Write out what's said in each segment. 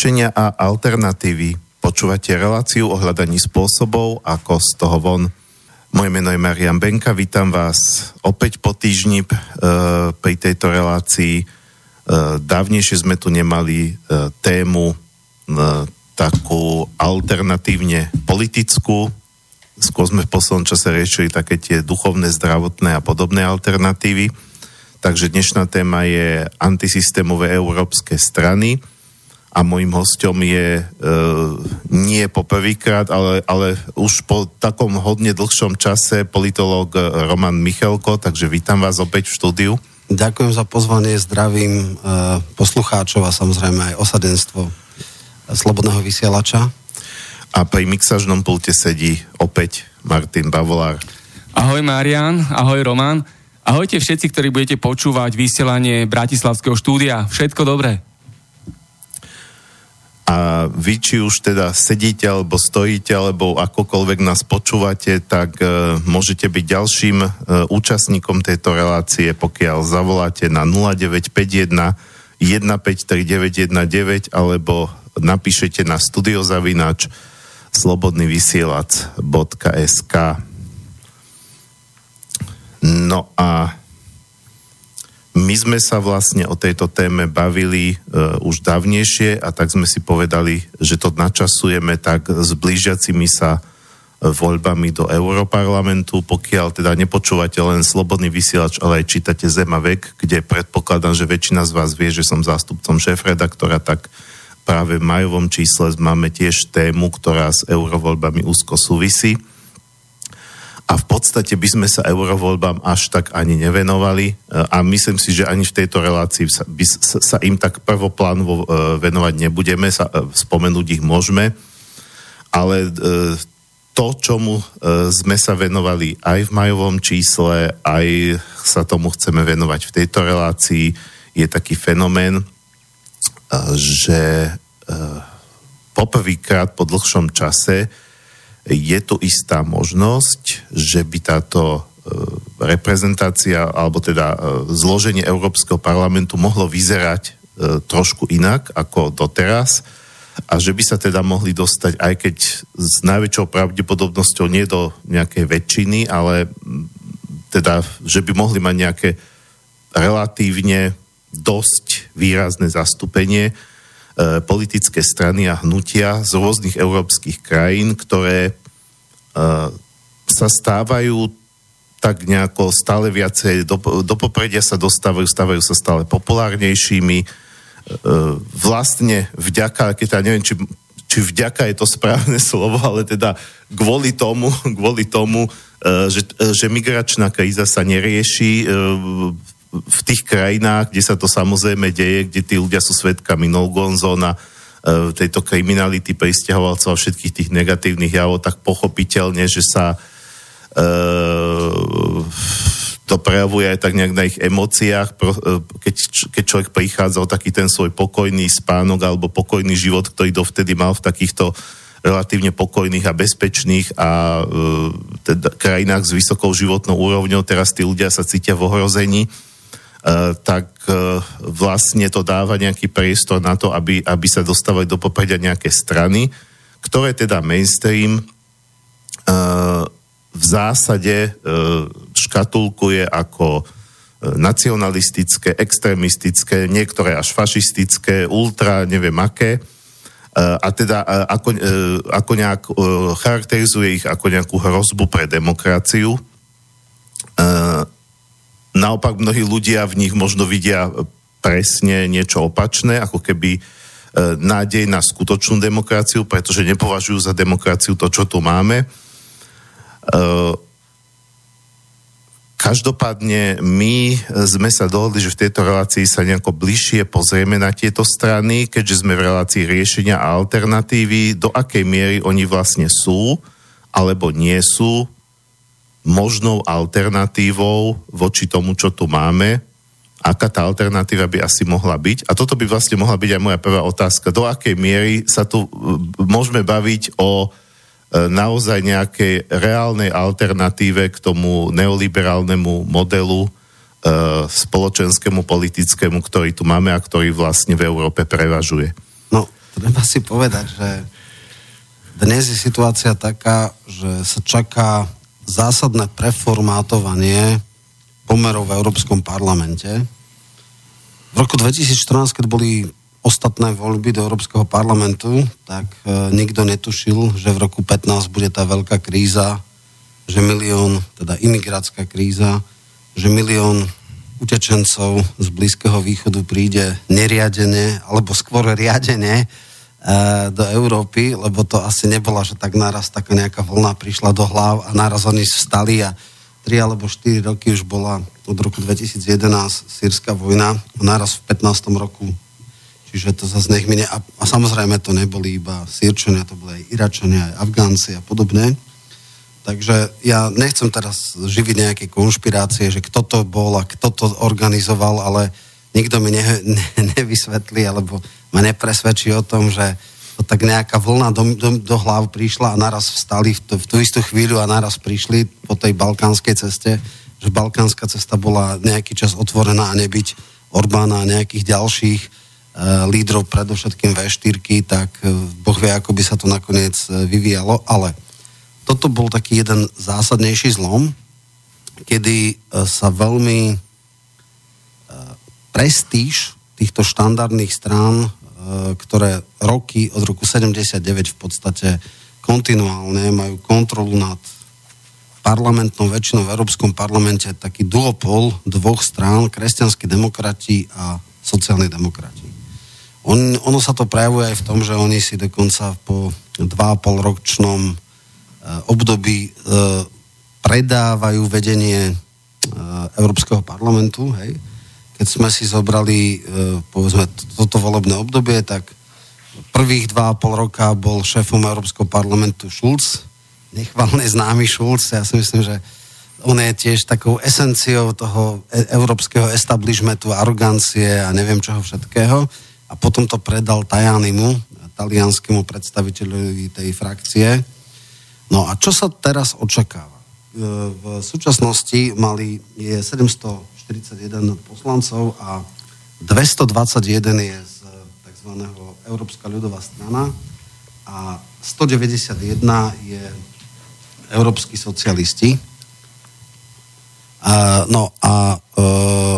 riešenia a alternatívy. Počúvate reláciu o hľadaní spôsobov, ako z toho von. Moje meno je Marian Benka, vítam vás opäť po týždni e, pri tejto relácii. E, dávnejšie sme tu nemali e, tému e, takú alternatívne politickú. Skôr sme v poslednom čase riešili také tie duchovné, zdravotné a podobné alternatívy. Takže dnešná téma je antisystémové európske strany a môjim hostom je e, nie poprvýkrát, ale, ale už po takom hodne dlhšom čase politológ Roman Michalko, takže vítam vás opäť v štúdiu. Ďakujem za pozvanie, zdravím e, poslucháčov a samozrejme aj osadenstvo Slobodného vysielača. A pri mixažnom pulte sedí opäť Martin Bavolár. Ahoj Marian, ahoj Roman. Ahojte všetci, ktorí budete počúvať vysielanie Bratislavského štúdia. Všetko dobré. A vy, či už teda sedíte, alebo stojíte, alebo akokoľvek nás počúvate, tak uh, môžete byť ďalším uh, účastníkom tejto relácie, pokiaľ zavoláte na 0951 153919 alebo napíšete na studiozavinač slobodnyvysielac.sk No a my sme sa vlastne o tejto téme bavili uh, už dávnejšie a tak sme si povedali, že to načasujeme tak s blížiacimi sa voľbami do Európarlamentu, pokiaľ teda nepočúvate len Slobodný vysielač, ale aj čítate Zema vek, kde predpokladám, že väčšina z vás vie, že som zástupcom šéf-redaktora, tak práve v majovom čísle máme tiež tému, ktorá s eurovoľbami úzko súvisí a v podstate by sme sa eurovoľbám až tak ani nevenovali a myslím si, že ani v tejto relácii sa, by sa im tak prvoplánovo e, venovať nebudeme, sa, e, spomenúť ich môžeme, ale to, čomu sme sa venovali aj v majovom čísle, aj sa tomu chceme venovať v tejto relácii, je taký fenomén, že poprvýkrát po dlhšom čase je tu istá možnosť, že by táto e, reprezentácia alebo teda e, zloženie Európskeho parlamentu mohlo vyzerať e, trošku inak ako doteraz a že by sa teda mohli dostať, aj keď s najväčšou pravdepodobnosťou nie do nejakej väčšiny, ale teda, že by mohli mať nejaké relatívne dosť výrazné zastúpenie politické strany a hnutia z rôznych európskych krajín, ktoré e, sa stávajú tak nejako stále viacej do, do popredia sa dostávajú, stávajú sa stále populárnejšími. E, vlastne vďaka, keď ja neviem, či, či vďaka je to správne slovo, ale teda kvôli tomu, kvôli tomu že, že migračná kríza sa nerieši v tých krajinách, kde sa to samozrejme deje, kde tí ľudia sú svetkami no-gon zóna, e, tejto kriminality, pristahovalcov a všetkých tých negatívnych javov, tak pochopiteľne, že sa e, to prejavuje aj tak nejak na ich emóciách, e, keď, keď človek prichádza o taký ten svoj pokojný spánok alebo pokojný život, ktorý dovtedy mal v takýchto relatívne pokojných a bezpečných a e, teda krajinách s vysokou životnou úrovňou, teraz tí ľudia sa cítia v ohrození. Eh, tak eh, vlastne to dáva nejaký priestor na to, aby, aby sa dostávali do popredia nejaké strany, ktoré teda mainstream eh, v zásade škatulkuje ako nacionalistické, extrémistické, niektoré až fašistické, ultra, neviem aké. A teda ako, ako nejak charakterizuje ich ako nejakú hrozbu pre demokraciu Naopak mnohí ľudia v nich možno vidia presne niečo opačné, ako keby e, nádej na skutočnú demokraciu, pretože nepovažujú za demokraciu to, čo tu máme. E, každopádne my sme sa dohodli, že v tejto relácii sa nejako bližšie pozrieme na tieto strany, keďže sme v relácii riešenia a alternatívy, do akej miery oni vlastne sú alebo nie sú možnou alternatívou voči tomu, čo tu máme, aká tá alternatíva by asi mohla byť. A toto by vlastne mohla byť aj moja prvá otázka. Do akej miery sa tu môžeme baviť o e, naozaj nejakej reálnej alternatíve k tomu neoliberálnemu modelu e, spoločenskému, politickému, ktorý tu máme a ktorý vlastne v Európe prevažuje. No, treba si povedať, že dnes je situácia taká, že sa čaká zásadné preformátovanie pomerov v Európskom parlamente. V roku 2014, keď boli ostatné voľby do Európskeho parlamentu, tak e, nikto netušil, že v roku 15 bude tá veľká kríza, že milión, teda imigrátska kríza, že milión utečencov z Blízkeho východu príde neriadene, alebo skôr riadene do Európy, lebo to asi nebola, že tak naraz taká nejaká vlna prišla do hlav a naraz oni vstali a 3 alebo 4 roky už bola od roku 2011 sírska vojna a naraz v 15. roku Čiže to zase nech mi ne... A, a samozrejme to neboli iba Sýrčania, to boli aj Iračania, aj Afgánci a podobne. Takže ja nechcem teraz živiť nejaké konšpirácie, že kto to bol a kto to organizoval, ale nikto mi ne, ne, nevysvetlí alebo ma nepresvedčí o tom, že to tak nejaká vlna do, do, do hlav prišla a naraz vstali v, to, v tú istú chvíľu a naraz prišli po tej balkánskej ceste, že balkánska cesta bola nejaký čas otvorená a nebyť Orbána a nejakých ďalších Eh, lídrov, predovšetkým V4, tak eh, Boh vie, ako by sa to nakoniec eh, vyvíjalo, ale toto bol taký jeden zásadnejší zlom, kedy sa veľmi prestíž týchto štandardných strán, ktoré roky od roku 79 v podstate kontinuálne majú kontrolu nad parlamentnou väčšinou v Európskom parlamente taký duopol dvoch strán, kresťanskí demokrati a sociálni demokrati. On, ono sa to prejavuje aj v tom, že oni si dokonca po 2,5 ročnom e, období e, predávajú vedenie e, Európskeho parlamentu. Hej. Keď sme si zobrali e, povedzme toto volebné obdobie, tak prvých 2,5 roka bol šéfom Európskeho parlamentu Schulz, nechvalne známy Schulz. Ja si myslím, že on je tiež takou esenciou toho e- európskeho establishmentu, arogancie a neviem čoho všetkého a potom to predal Tajanimu, talianskému predstaviteľovi tej frakcie. No a čo sa teraz očakáva? E, v súčasnosti mali, je 741 poslancov a 221 je z tzv. Európska ľudová strana a 191 je európsky socialisti. A, no a e,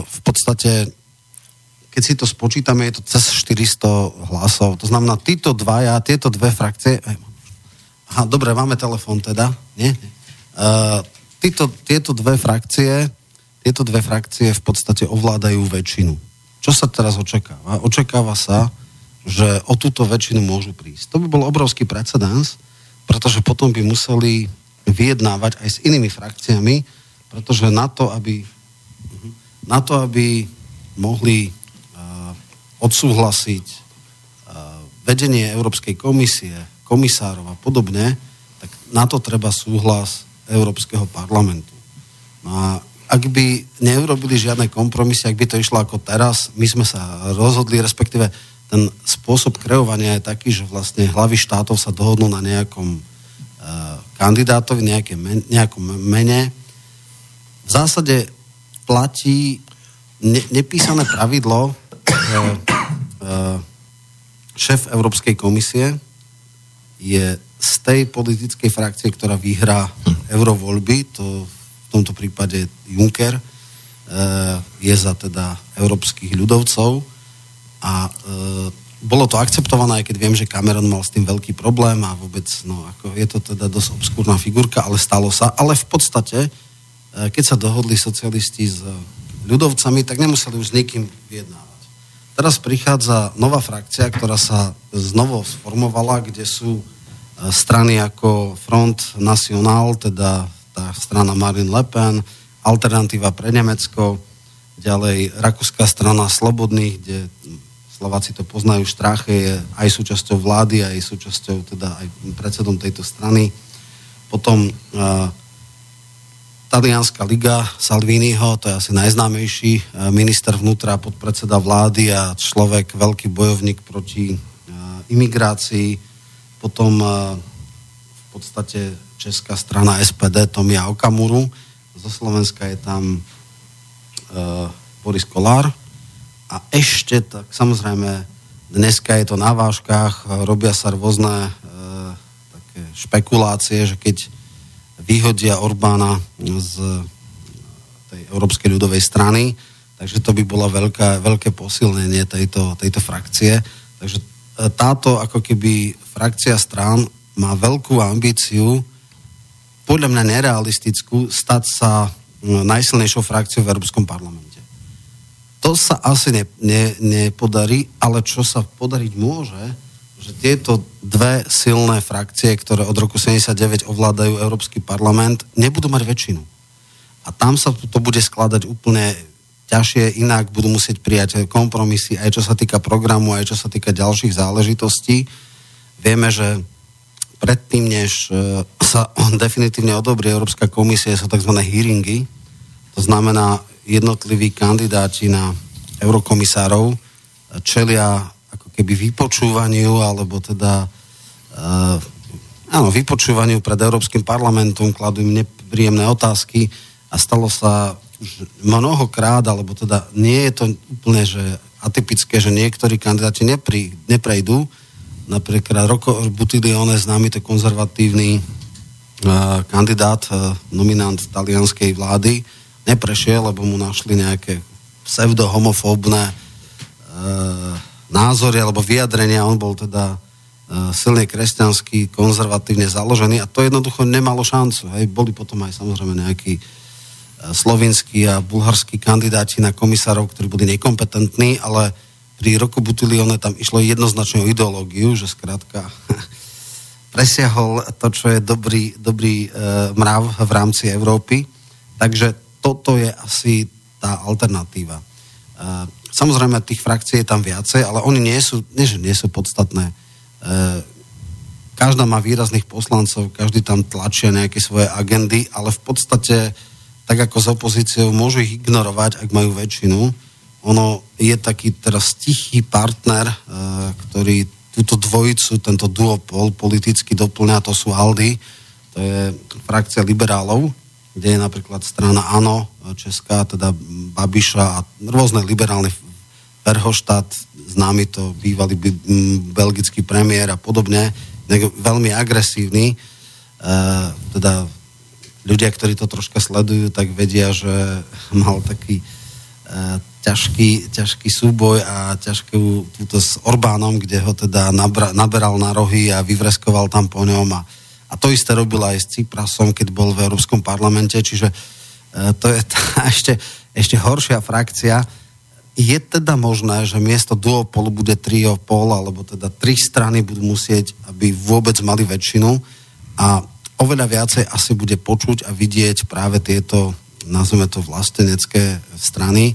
v podstate keď si to spočítame, je to cez 400 hlasov. To znamená, títo dvaja, tieto dve frakcie... Aha, dobre, máme telefón teda, nie? Uh, títo, tieto dve frakcie, tieto dve frakcie v podstate ovládajú väčšinu. Čo sa teraz očakáva? Očakáva sa, že o túto väčšinu môžu prísť. To by bol obrovský precedens, pretože potom by museli vyjednávať aj s inými frakciami, pretože na to, aby, na to, aby mohli odsúhlasiť vedenie Európskej komisie, komisárov a podobne, tak na to treba súhlas Európskeho parlamentu. No a ak by neurobili žiadne kompromisy, ak by to išlo ako teraz, my sme sa rozhodli, respektíve ten spôsob kreovania je taký, že vlastne hlavy štátov sa dohodnú na nejakom uh, kandidátovi, nejaké men, nejakom mene. V zásade platí ne, nepísané pravidlo, Eh, šéf Európskej komisie je z tej politickej frakcie, ktorá vyhrá eurovoľby, to v tomto prípade Juncker, eh, je za teda európskych ľudovcov a eh, bolo to akceptované, aj keď viem, že Cameron mal s tým veľký problém a vôbec, no, ako je to teda dosť obskúrna figurka, ale stalo sa. Ale v podstate, keď sa dohodli socialisti s ľudovcami, tak nemuseli už s nikým vyjednávať. Teraz prichádza nová frakcia, ktorá sa znovu sformovala, kde sú strany ako Front National, teda tá strana Marine Le Pen, Alternatíva pre Nemecko, ďalej Rakúska strana Slobodných, kde Slováci to poznajú, Štráche je aj súčasťou vlády, aj súčasťou, teda aj predsedom tejto strany. Potom uh, Talianská liga Salviniho, to je asi najznámejší eh, minister vnútra, podpredseda vlády a človek, veľký bojovník proti eh, imigrácii. Potom v podstate česká strana SPD Tomia Okamuru. Zo Slovenska je tam Boris Kolár. A ešte, tak samozrejme, Dneska je to na vážkach, robia sa rôzne e, také špekulácie, že keď vyhodia Orbána z tej Európskej ľudovej strany, takže to by bolo veľké, veľké posilnenie tejto, tejto frakcie. Takže e, táto ako keby frakcia strán má veľkú ambíciu, podľa mňa nerealistickú, stať sa najsilnejšou frakciou v Európskom parlamente. To sa asi ne, ne, nepodarí, ale čo sa podariť môže, že tieto dve silné frakcie, ktoré od roku 79 ovládajú Európsky parlament, nebudú mať väčšinu a tam sa to bude skladať úplne ťažšie, inak budú musieť prijať kompromisy, aj čo sa týka programu, aj čo sa týka ďalších záležitostí. Vieme, že predtým, než e, sa definitívne odobrí Európska komisia, sú tzv. hearingy, to znamená jednotliví kandidáti na eurokomisárov čelia ako keby vypočúvaniu, alebo teda uh, áno, vypočúvaniu pred Európskym parlamentom, kladú im nepríjemné otázky, a stalo sa už mnohokrát, alebo teda nie je to úplne že atypické, že niektorí kandidáti nepri, neprejdú. Napríklad Roko Butilione, známy to konzervatívny uh, kandidát, uh, nominant talianskej vlády, neprešiel, lebo mu našli nejaké pseudo-homofóbne uh, názory alebo vyjadrenia. On bol teda uh, silne kresťanský, konzervatívne založený a to jednoducho nemalo šancu. Hej. Boli potom aj samozrejme nejakí uh, slovinskí a bulharskí kandidáti na komisárov, ktorí boli nekompetentní, ale pri roku Butilione tam išlo jednoznačne o ideológiu, že skrátka presiahol to, čo je dobrý, dobrý e, mrav v rámci Európy. Takže toto je asi tá alternatíva. E, samozrejme, tých frakcií je tam viacej, ale oni nie sú, nie, že nie sú podstatné. E, každá má výrazných poslancov, každý tam tlačia nejaké svoje agendy, ale v podstate tak ako s opozíciou, môžu ich ignorovať, ak majú väčšinu. Ono je taký teraz tichý partner, e, ktorý túto dvojicu, tento duopol politicky doplňa, to sú Aldy, to je frakcia liberálov, kde je napríklad strana ANO, Česká, teda Babiša a rôzne liberálne Verhoštát, známy to bývalý belgický premiér a podobne, veľmi agresívny, e, teda ľudia, ktorí to troška sledujú, tak vedia, že mal taký ťažký, ťažký súboj a ťažkú túto s Orbánom, kde ho teda nabra, naberal na rohy a vyvreskoval tam po ňom a, a to isté robil aj s Ciprasom, keď bol v Európskom parlamente, čiže uh, to je tá ešte, ešte horšia frakcia. Je teda možné, že miesto duopolu bude trio pol, alebo teda tri strany budú musieť, aby vôbec mali väčšinu a oveľa viacej asi bude počuť a vidieť práve tieto, nazveme to vlastenecké strany,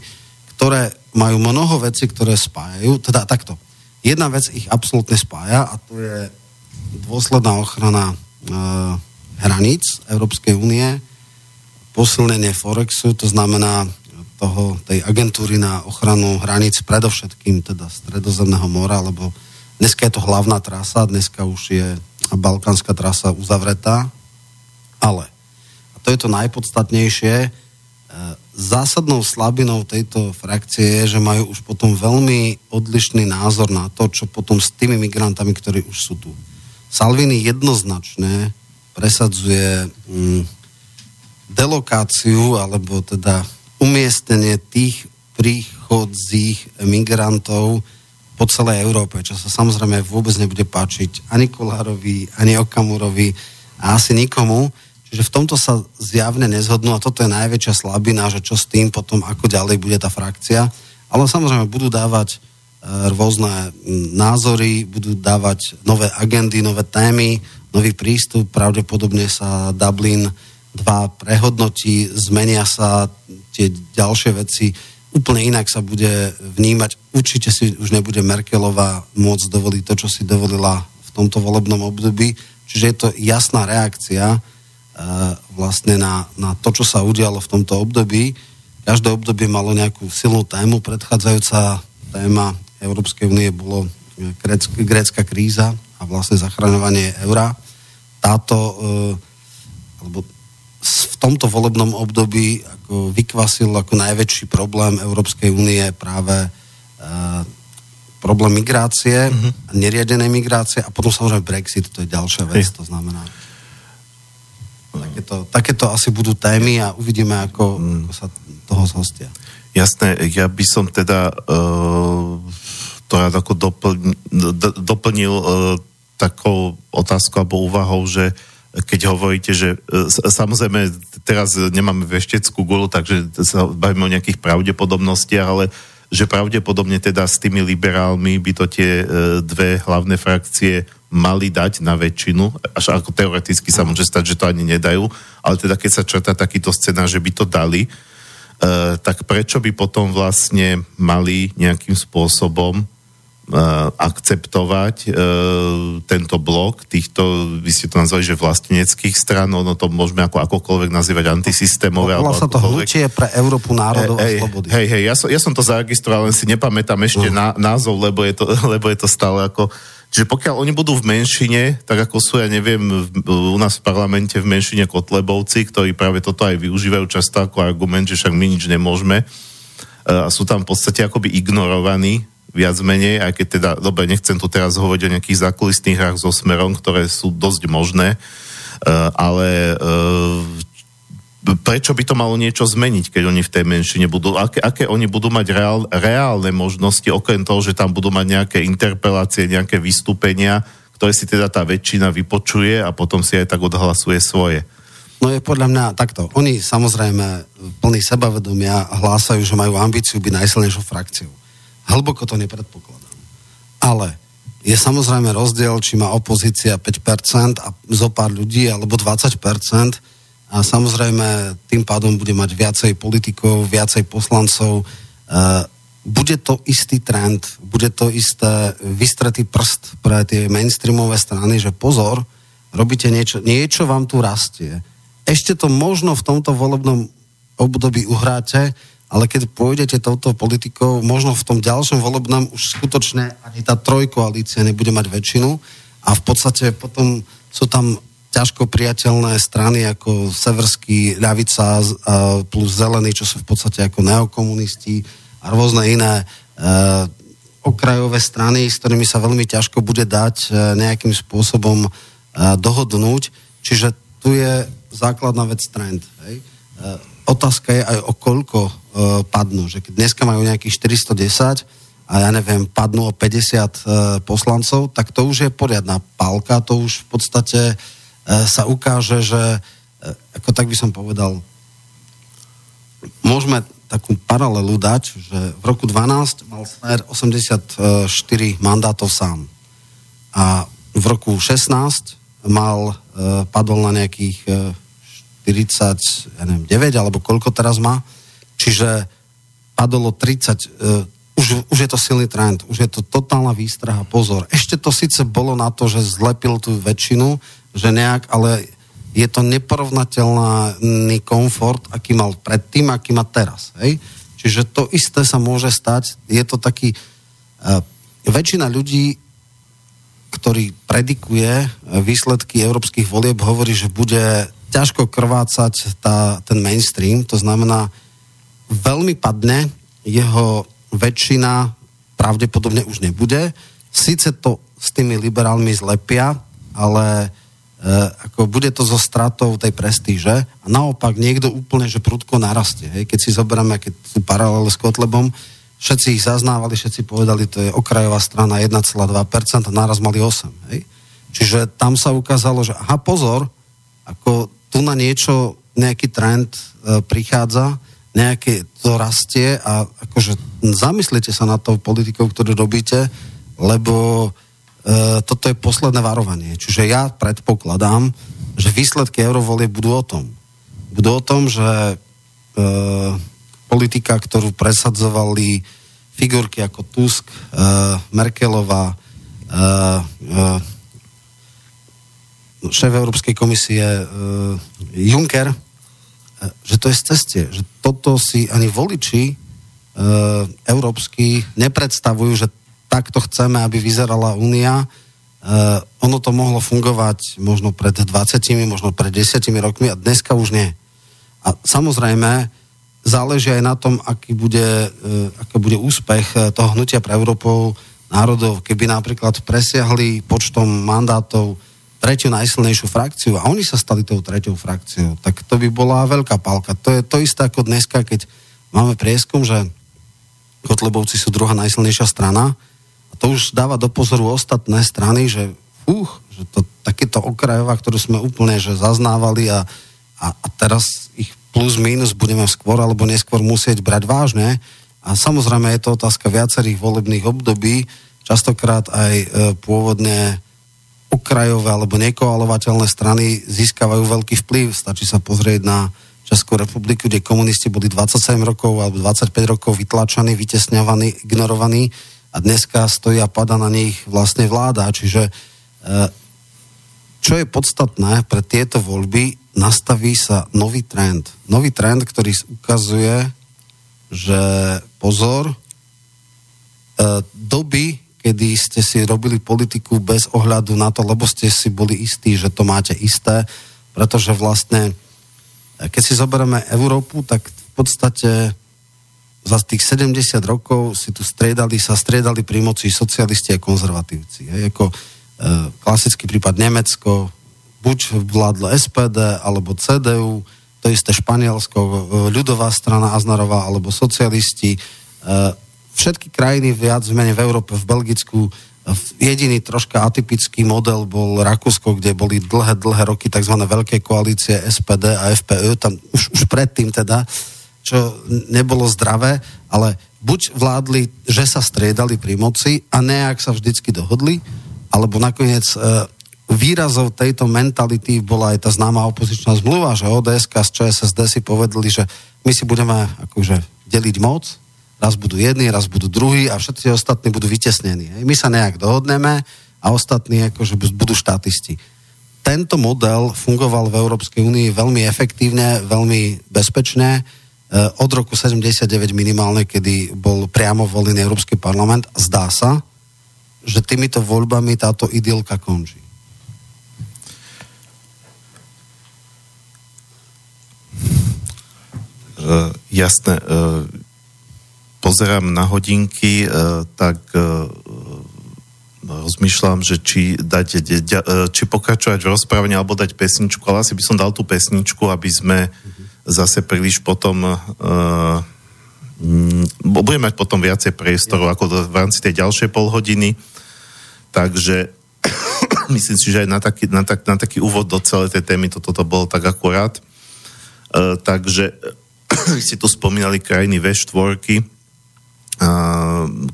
ktoré majú mnoho vecí, ktoré spájajú, teda takto. Jedna vec ich absolútne spája a to je dôsledná ochrana e, hraníc Európskej únie, posilnenie Forexu, to znamená toho, tej agentúry na ochranu hraníc, predovšetkým teda Stredozemného mora, lebo dneska je to hlavná trasa, dneska už je balkánska trasa uzavretá, ale, to je to najpodstatnejšie, e, zásadnou slabinou tejto frakcie je, že majú už potom veľmi odlišný názor na to, čo potom s tými migrantami, ktorí už sú tu. Salvini jednoznačne presadzuje mm, delokáciu alebo teda umiestnenie tých príchodzích migrantov po celej Európe, čo sa samozrejme vôbec nebude páčiť ani Kolárovi, ani Okamurovi a asi nikomu. Čiže v tomto sa zjavne nezhodnú a toto je najväčšia slabina, že čo s tým potom, ako ďalej bude tá frakcia. Ale samozrejme budú dávať e, rôzne názory, budú dávať nové agendy, nové témy, nový prístup, pravdepodobne sa Dublin 2 prehodnotí, zmenia sa tie ďalšie veci, úplne inak sa bude vnímať. Určite si už nebude Merkelová môcť dovoliť to, čo si dovolila v tomto volebnom období. Čiže je to jasná reakcia vlastne na, na to, čo sa udialo v tomto období. Každé obdobie malo nejakú silnú tému. Predchádzajúca téma Európskej únie bolo grécka kríza a vlastne zachraňovanie eura. Táto, e, alebo v tomto volebnom období ako vykvasil ako najväčší problém Európskej únie práve e, problém migrácie, uh-huh. neriadenej migrácie a potom samozrejme Brexit, to je ďalšia vec, to znamená takéto, takéto asi budú témy a uvidíme, ako, ako sa toho zhostia. Jasné, ja by som teda uh, to rád ako doplň, doplnil uh, takou otázkou alebo úvahou, že keď hovoríte, že uh, samozrejme teraz nemáme vešteckú gulu, takže sa bavíme o nejakých pravdepodobnostiach, ale že pravdepodobne teda s tými liberálmi by to tie uh, dve hlavné frakcie mali dať na väčšinu, až ako teoreticky sa môže stať, že to ani nedajú, ale teda keď sa črta takýto scéna, že by to dali, uh, tak prečo by potom vlastne mali nejakým spôsobom uh, akceptovať uh, tento blok týchto, vy ste to nazvali, že vlasteneckých stran, ono to môžeme ako akokoľvek nazývať antisystémové. Volá sa to hnutie pre Európu národov hey, a slobody. Hej, hej, ja som, ja som to zaregistroval, len si nepamätám ešte uh. názov, lebo je, to, lebo je to stále ako Čiže pokiaľ oni budú v menšine, tak ako sú, ja neviem, u nás v parlamente v menšine Kotlebovci, ktorí práve toto aj využívajú často ako argument, že však my nič nemôžeme, e, a sú tam v podstate akoby ignorovaní viac menej, aj keď teda, dobre, nechcem tu teraz hovoriť o nejakých zákulisných hrách so Smerom, ktoré sú dosť možné, e, ale e, prečo by to malo niečo zmeniť, keď oni v tej menšine budú, aké, aké oni budú mať reál, reálne možnosti, okrem toho, že tam budú mať nejaké interpelácie, nejaké vystúpenia, ktoré si teda tá väčšina vypočuje a potom si aj tak odhlasuje svoje. No je podľa mňa takto. Oni samozrejme plný sebavedomia hlásajú, že majú ambíciu byť najsilnejšou frakciou. Hlboko to nepredpokladám. Ale je samozrejme rozdiel, či má opozícia 5% a zo pár ľudí, alebo 20%, a samozrejme tým pádom bude mať viacej politikov, viacej poslancov. E, bude to istý trend, bude to isté vystretý prst pre tie mainstreamové strany, že pozor, robíte niečo, niečo vám tu rastie. Ešte to možno v tomto volebnom období uhráte, ale keď pôjdete touto politikou, možno v tom ďalšom volebnom už skutočne ani tá trojkoalícia nebude mať väčšinu a v podstate potom sú tam ťažko priateľné strany ako Severský ľavica plus Zelený, čo sú v podstate ako neokomunisti a rôzne iné e, okrajové strany, s ktorými sa veľmi ťažko bude dať e, nejakým spôsobom e, dohodnúť. Čiže tu je základná vec trend. Hej. Otázka je aj o koľko padnú. Že keď dneska majú nejakých 410 a ja neviem, padnú o 50 e, poslancov, tak to už je poriadna pálka, to už v podstate E, sa ukáže, že e, ako tak by som povedal, môžeme takú paralelu dať, že v roku 12 mal Smer 84 mandátov sám. A v roku 16 mal, e, padol na nejakých 40, ja neviem, 9 alebo koľko teraz má. Čiže padolo 30, už, už je to silný trend, už je to totálna výstraha, pozor. Ešte to síce bolo na to, že zlepil tú väčšinu, že nejak, ale je to neporovnateľný komfort, aký mal predtým, aký má teraz. Hej? Čiže to isté sa môže stať. Je to taký... Uh, väčšina ľudí, ktorý predikuje e, výsledky európskych volieb, hovorí, že bude ťažko krvácať tá, ten mainstream. To znamená, veľmi padne, jeho väčšina pravdepodobne už nebude. Sice to s tými liberálmi zlepia, ale ako bude to zo stratou tej prestíže a naopak niekto úplne, že prudko narastie. Hej. Keď si zoberieme, keď sú paralele s Kotlebom, všetci ich zaznávali, všetci povedali, to je okrajová strana 1,2% a naraz mali 8. Hej. Čiže tam sa ukázalo, že aha, pozor, ako tu na niečo, nejaký trend e, prichádza, nejaké to rastie a akože zamyslite sa na to politikou, ktorú robíte, lebo E, toto je posledné varovanie. Čiže ja predpokladám, že výsledky eurovolie budú o tom. Budú o tom, že e, politika, ktorú presadzovali figurky ako Tusk, e, Merkelová, e, e, šéf Európskej komisie e, Juncker, e, že to je z ceste, že toto si ani voliči e, európsky nepredstavujú, že takto chceme, aby vyzerala únia. Uh, ono to mohlo fungovať možno pred 20, možno pred 10 rokmi a dneska už nie. A samozrejme, záleží aj na tom, aký bude, uh, aký bude úspech toho hnutia pre Európou národov, keby napríklad presiahli počtom mandátov tretiu najsilnejšiu frakciu a oni sa stali tou treťou frakciou, tak to by bola veľká palka. To je to isté ako dneska, keď máme prieskum, že Kotlebovci sú druhá najsilnejšia strana to už dáva do pozoru ostatné strany, že uh, že to, takéto okrajová, ktorú sme úplne že zaznávali a, a, a teraz ich plus minus budeme skôr alebo neskôr musieť brať vážne. A samozrejme je to otázka viacerých volebných období, častokrát aj e, pôvodne okrajové alebo nekoalovateľné strany získavajú veľký vplyv. Stačí sa pozrieť na Českú republiku, kde komunisti boli 27 rokov alebo 25 rokov vytlačaní, vytesňovaní, ignorovaní a dneska stojí a pada na nich vlastne vláda. Čiže e, čo je podstatné pre tieto voľby, nastaví sa nový trend. Nový trend, ktorý ukazuje, že pozor, e, doby, kedy ste si robili politiku bez ohľadu na to, lebo ste si boli istí, že to máte isté, pretože vlastne, keď si zoberieme Európu, tak v podstate za tých 70 rokov si tu striedali, sa striedali pri moci socialisti a konzervatívci. Je, ako e, klasický prípad Nemecko, buď vládlo SPD alebo CDU, to isté Španielsko, e, ľudová strana Aznarová alebo socialisti, e, všetky krajiny viac v mene v Európe, v Belgicku, jediný troška atypický model bol Rakúsko, kde boli dlhé, dlhé roky tzv. veľké koalície SPD a FPÖ, tam už, už predtým teda, čo nebolo zdravé, ale buď vládli, že sa striedali pri moci a nejak sa vždycky dohodli, alebo nakoniec e, výrazov tejto mentality bola aj tá známa opozičná zmluva, že ODS z ČSSD si povedali, že my si budeme akože deliť moc, raz budú jedni, raz budú druhí a všetci ostatní budú vytesnení. My sa nejak dohodneme a ostatní akože budú štatisti. Tento model fungoval v Európskej únii veľmi efektívne, veľmi bezpečne, od roku 79 minimálne, kedy bol priamo volený Európsky parlament. Zdá sa, že týmito voľbami táto idylka končí. Uh, jasné. Uh pozerám na hodinky, e, tak e, rozmýšľam, že či, dať, či pokračovať v rozprávaní alebo dať pesničku, ale asi by som dal tú pesničku, aby sme zase príliš potom uh, budeme mať potom viacej priestorov ako v rámci tej ďalšej polhodiny. Takže myslím si, že aj na taký, na, tak, na taký úvod do celej tej témy to, bolo tak akurát. Uh, takže vy ste tu spomínali krajiny V4,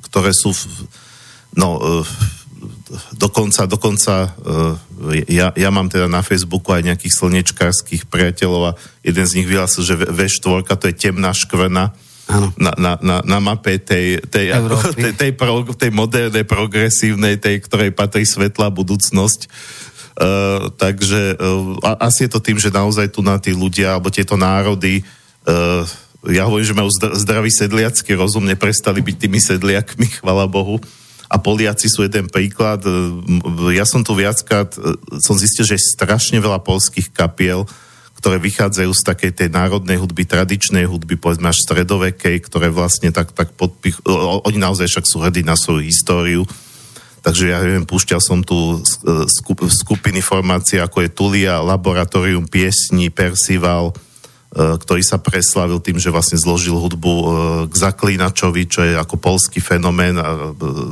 ktoré sú v, no e, dokonca, dokonca e, ja, ja mám teda na Facebooku aj nejakých slnečkárských priateľov a jeden z nich vyhlásil, že V4 to je temná škvrna na, na, na, na mape tej, tej, ako, tej, tej, pro, tej modernej, progresívnej, tej, ktorej patrí svetlá budúcnosť. Uh, takže uh, asi je to tým, že naozaj tu na tí ľudia, alebo tieto národy uh, ja hovorím, že majú zdravý sedliacký rozum, neprestali byť tými sedliakmi, chvala Bohu. A Poliaci sú jeden príklad. E, ja som tu viackrát, e, som zistil, že je strašne veľa polských kapiel, ktoré vychádzajú z takej tej národnej hudby, tradičnej hudby, povedzme až stredovekej, ktoré vlastne tak, tak podpich... Oni naozaj však sú hrdí na svoju históriu. Takže ja neviem, púšťal som tu e, skupiny formácie, ako je Tulia, Laboratorium piesní, Percival, ktorý sa preslavil tým, že vlastne zložil hudbu e, k Zaklínačovi, čo je ako polský fenomén, e,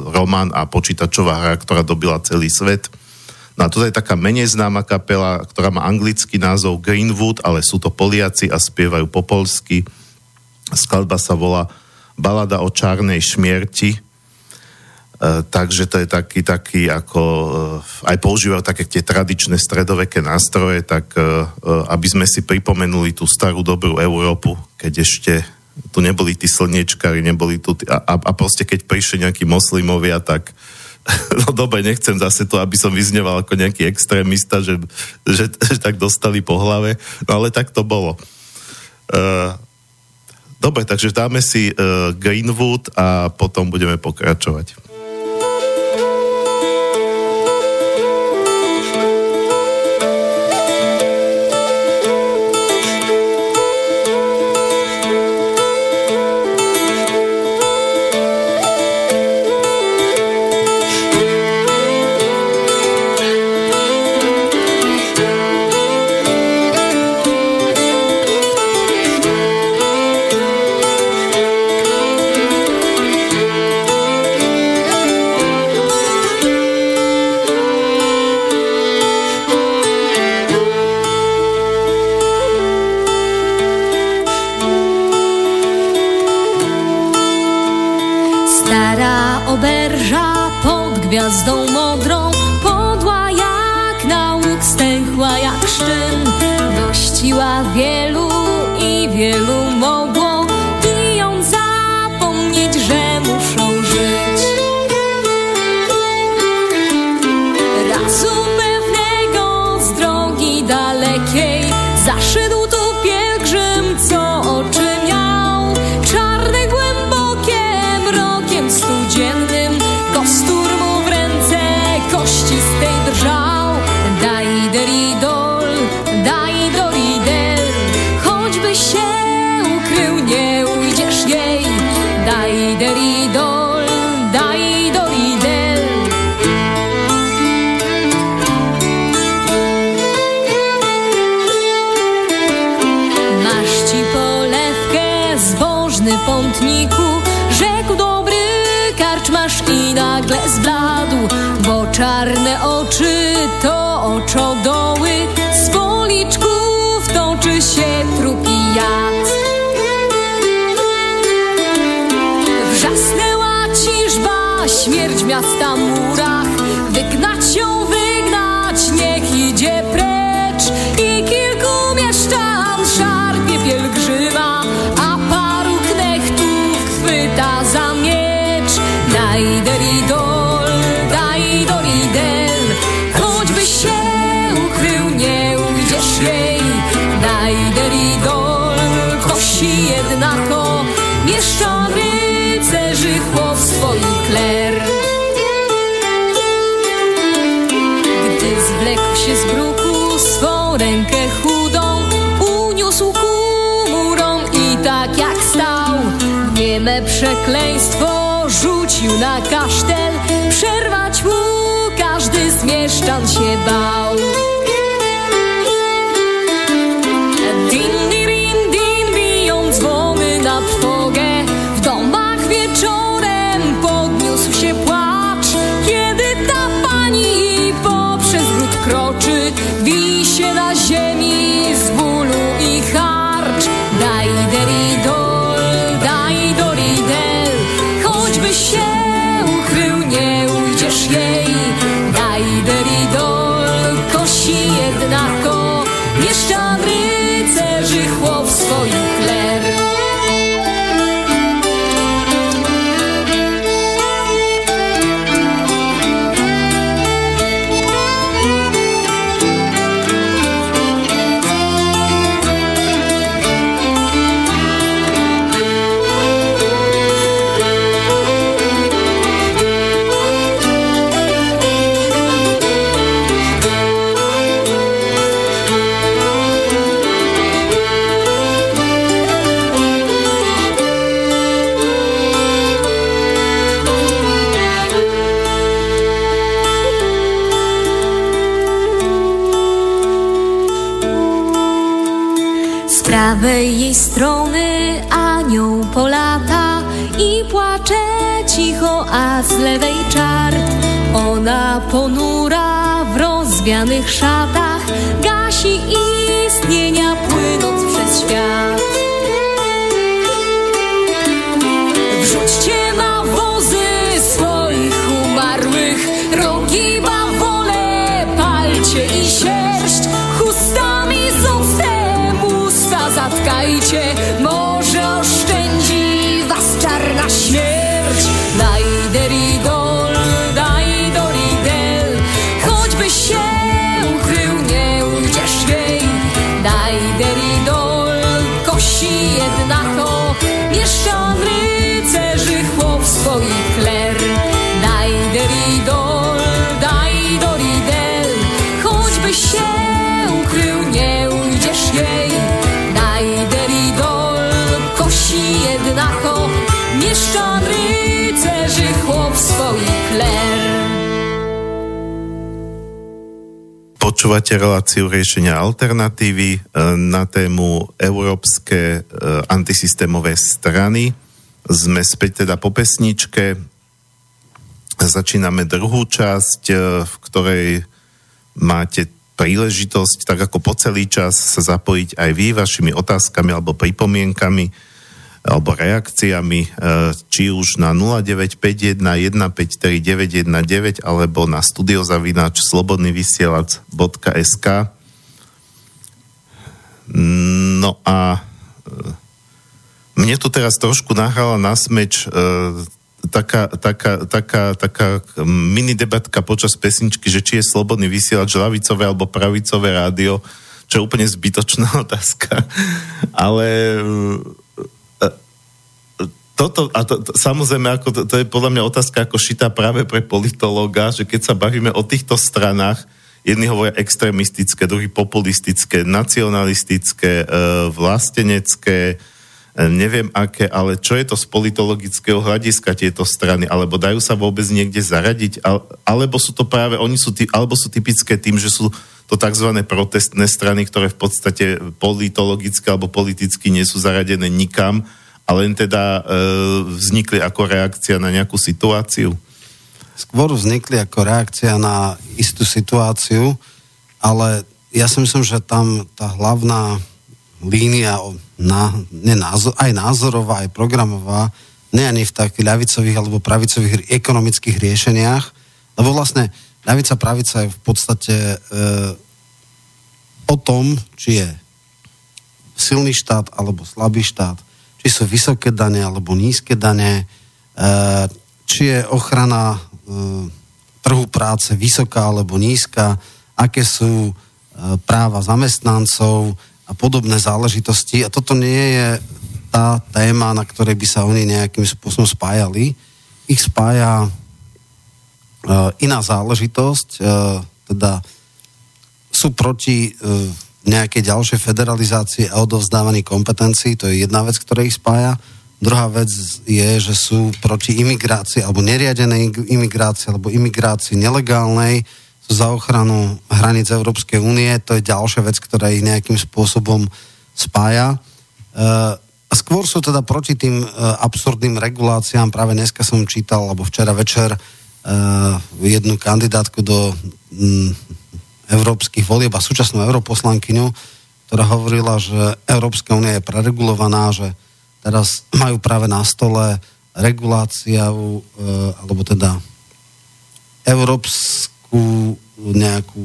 román a počítačová hra, ktorá dobila celý svet. No a toto je taká menej známa kapela, ktorá má anglický názov Greenwood, ale sú to Poliaci a spievajú po polsky. Skladba sa volá Balada o čárnej šmierti, E, takže to je taký, taký ako, e, aj používajú také tie tradičné stredoveké nástroje, tak e, aby sme si pripomenuli tú starú dobrú Európu, keď ešte tu neboli tí slniečkári, neboli tu tí, a, a proste keď prišli nejakí moslimovia, tak no dobre, nechcem zase to, aby som vyzneval ako nejaký extrémista, že, že, že tak dostali po hlave, no ale tak to bolo. Uh, dobre, takže dáme si uh, Greenwood a potom budeme pokračovať. prawej jej strony anioł polata i płacze cicho, a z lewej czar. Ona ponura w rozwianych szatach gasi istnienia płynąc przez świat. 改写 Počúvate reláciu riešenia alternatívy e, na tému Európske e, antisystémové strany. Sme späť teda po pesničke. Začíname druhú časť, e, v ktorej máte príležitosť, tak ako po celý čas, sa zapojiť aj vy vašimi otázkami alebo pripomienkami alebo reakciami, či už na 0951 153 919 alebo na studiozavinač slobodnyvysielac.sk No a mne tu teraz trošku nahrala na smeč taká, taká, taká, taká mini debatka počas pesničky, že či je slobodný vysielač ľavicové alebo pravicové rádio, čo je úplne zbytočná otázka. Ale e, toto, a to, to, samozrejme, ako to, to je podľa mňa otázka ako šitá práve pre politológa, že keď sa bavíme o týchto stranách, jedni hovoria extrémistické, druhý populistické, nacionalistické, e, vlastenecké, E, neviem aké, ale čo je to z politologického hľadiska tieto strany, alebo dajú sa vôbec niekde zaradiť, alebo sú to práve, oni sú, alebo sú typické tým, že sú to tzv. protestné strany, ktoré v podstate politologicky alebo politicky nie sú zaradené nikam, ale len teda e, vznikli ako reakcia na nejakú situáciu? Skôr vznikli ako reakcia na istú situáciu, ale ja si myslím, že tam tá hlavná línia na, ne názor, aj názorová, aj programová, ne ani v takých ľavicových alebo pravicových ekonomických riešeniach, lebo vlastne ľavica, pravica je v podstate e, o tom, či je silný štát alebo slabý štát, či sú vysoké dane alebo nízke dane, e, či je ochrana e, trhu práce vysoká alebo nízka, aké sú e, práva zamestnancov, a podobné záležitosti. A toto nie je tá téma, na ktorej by sa oni nejakým spôsobom spájali. Ich spája iná záležitosť, teda sú proti nejakej ďalšej federalizácie a odovzdávaní kompetencií, to je jedna vec, ktorá ich spája. Druhá vec je, že sú proti imigrácii alebo neriadenej imigrácii alebo imigrácii nelegálnej, za ochranu hraníc Európskej únie. To je ďalšia vec, ktorá ich nejakým spôsobom spája. Uh, a skôr sú teda proti tým uh, absurdným reguláciám. Práve dneska som čítal, alebo včera večer, uh, jednu kandidátku do európskych volieb a súčasnú europoslankyňu, ktorá hovorila, že Európska únia je preregulovaná, že teraz majú práve na stole regulácia, uh, alebo teda Európska nejakú, nejakú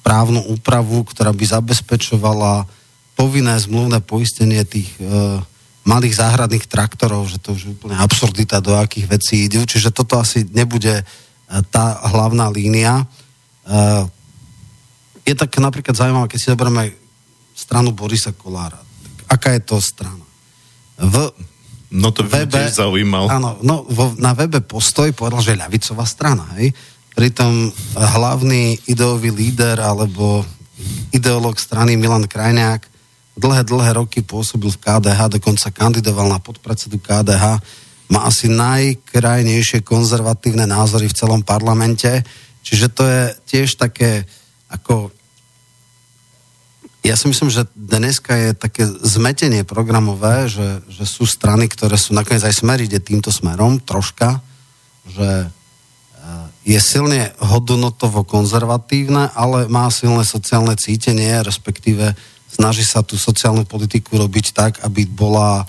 právnu úpravu, ktorá by zabezpečovala povinné zmluvné poistenie tých e, malých záhradných traktorov, že to už je úplne absurdita, do akých vecí idú, čiže toto asi nebude e, tá hlavná línia. Je tak napríklad zaujímavé, keď si zoberieme stranu Borisa Kolára. Tak aká je to strana? V No to by webe, zaujímal. Áno, no, vo, na webe Postoj povedal, že ľavicová strana, hej? Pritom hlavný ideový líder alebo ideológ strany Milan Krajňák dlhé, dlhé roky pôsobil v KDH, dokonca kandidoval na podpredsedu KDH, má asi najkrajnejšie konzervatívne názory v celom parlamente, čiže to je tiež také ako ja si myslím, že dneska je také zmetenie programové, že, že sú strany, ktoré sú nakoniec aj smer ide týmto smerom troška, že je silne hodnotovo konzervatívne, ale má silné sociálne cítenie, respektíve snaží sa tú sociálnu politiku robiť tak, aby bola e,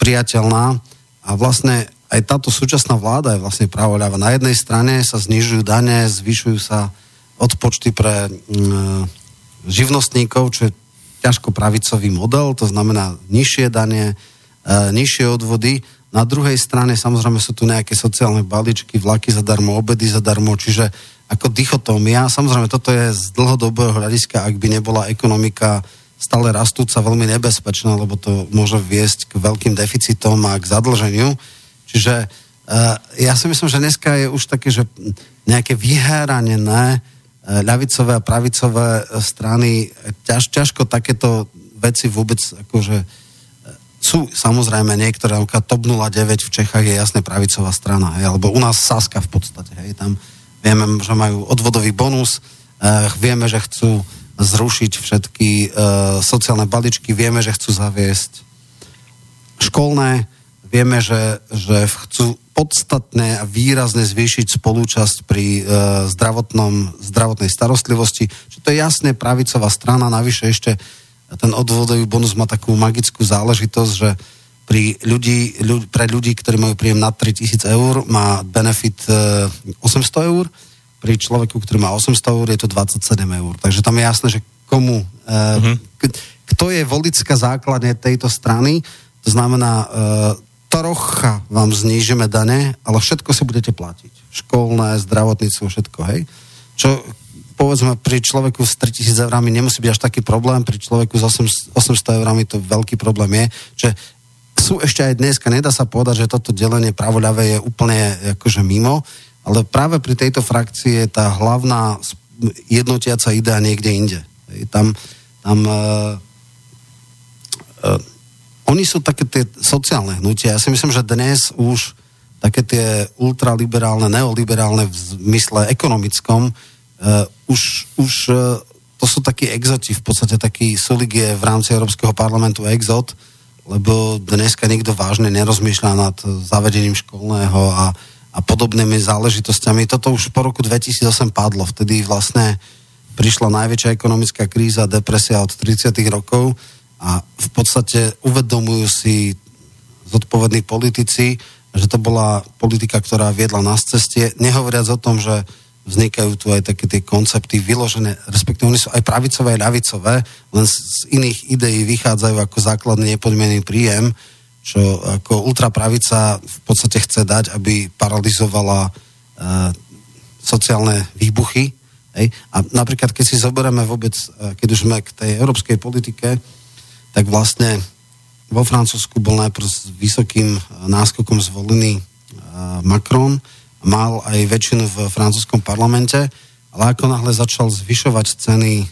priateľná. A vlastne aj táto súčasná vláda je vlastne pravoľava. Na jednej strane sa znižujú dane, zvyšujú sa odpočty pre e, živnostníkov, čo je ťažko pravicový model, to znamená nižšie dane, e, nižšie odvody, na druhej strane samozrejme sú tu nejaké sociálne balíčky, vlaky zadarmo, obedy zadarmo, čiže ako dichotómia. Samozrejme, toto je z dlhodobého hľadiska, ak by nebola ekonomika stále rastúca, veľmi nebezpečná, lebo to môže viesť k veľkým deficitom a k zadlženiu. Čiže uh, ja si myslím, že dneska je už také, že nejaké vyheranené uh, ľavicové a pravicové strany, ťaž, ťažko takéto veci vôbec akože sú samozrejme niektoré, ako TOP 09 v Čechách je jasne pravicová strana, hej, alebo u nás Saska v podstate, hej, tam vieme, že majú odvodový bonus, uh, vieme, že chcú zrušiť všetky uh, sociálne balíčky, vieme, že chcú zaviesť školné, vieme, že, že chcú podstatne a výrazne zvýšiť spolúčasť pri uh, zdravotnom, zdravotnej starostlivosti. Čiže to je jasne pravicová strana, navyše ešte ten odvodový bonus má takú magickú záležitosť, že pri ľudí, ľudí, pre ľudí, ktorí majú príjem nad 3000 eur, má benefit 800 eur, pri človeku, ktorý má 800 eur, je to 27 eur. Takže tam je jasné, že komu, uh-huh. kto je voličská základne tejto strany, to znamená, trocha vám znížime dane, ale všetko si budete platiť. Školné, zdravotníctvo, všetko, hej. Čo povedzme pri človeku s 3000 eurami nemusí byť až taký problém, pri človeku s 800 eurami to veľký problém je, že sú ešte aj dneska, nedá sa povedať, že toto delenie pravoľavé je úplne akože mimo, ale práve pri tejto frakcii je tá hlavná jednotiaca idea niekde inde. Tam, tam uh, uh, oni sú také tie sociálne hnutia. Ja si myslím, že dnes už také tie ultraliberálne, neoliberálne v zmysle ekonomickom, uh, už, už uh, to sú takí exoti, v podstate taký soligie v rámci Európskeho parlamentu exot, lebo dneska nikto vážne nerozmýšľa nad zavedením školného a, a podobnými záležitosťami. Toto už po roku 2008 padlo, vtedy vlastne prišla najväčšia ekonomická kríza, depresia od 30. rokov a v podstate uvedomujú si zodpovední politici, že to bola politika, ktorá viedla nás ceste, nehovoriac o tom, že vznikajú tu aj také tie koncepty vyložené, respektíve oni sú aj pravicové, aj ľavicové, len z iných ideí vychádzajú ako základný nepodmienený príjem, čo ako ultrapravica v podstate chce dať, aby paralizovala uh, sociálne výbuchy. Hej? A napríklad, keď si zoberieme vôbec, uh, keď už sme k tej európskej politike, tak vlastne vo Francúzsku bol najprv s vysokým náskokom zvolený Macron, mal aj väčšinu v francúzskom parlamente, ale ako náhle začal zvyšovať ceny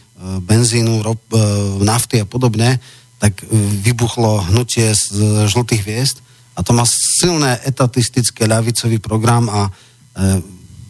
benzínu, rop, nafty a podobne, tak vybuchlo hnutie z žltých hviezd. A to má silné etatistické ľavicový program a e,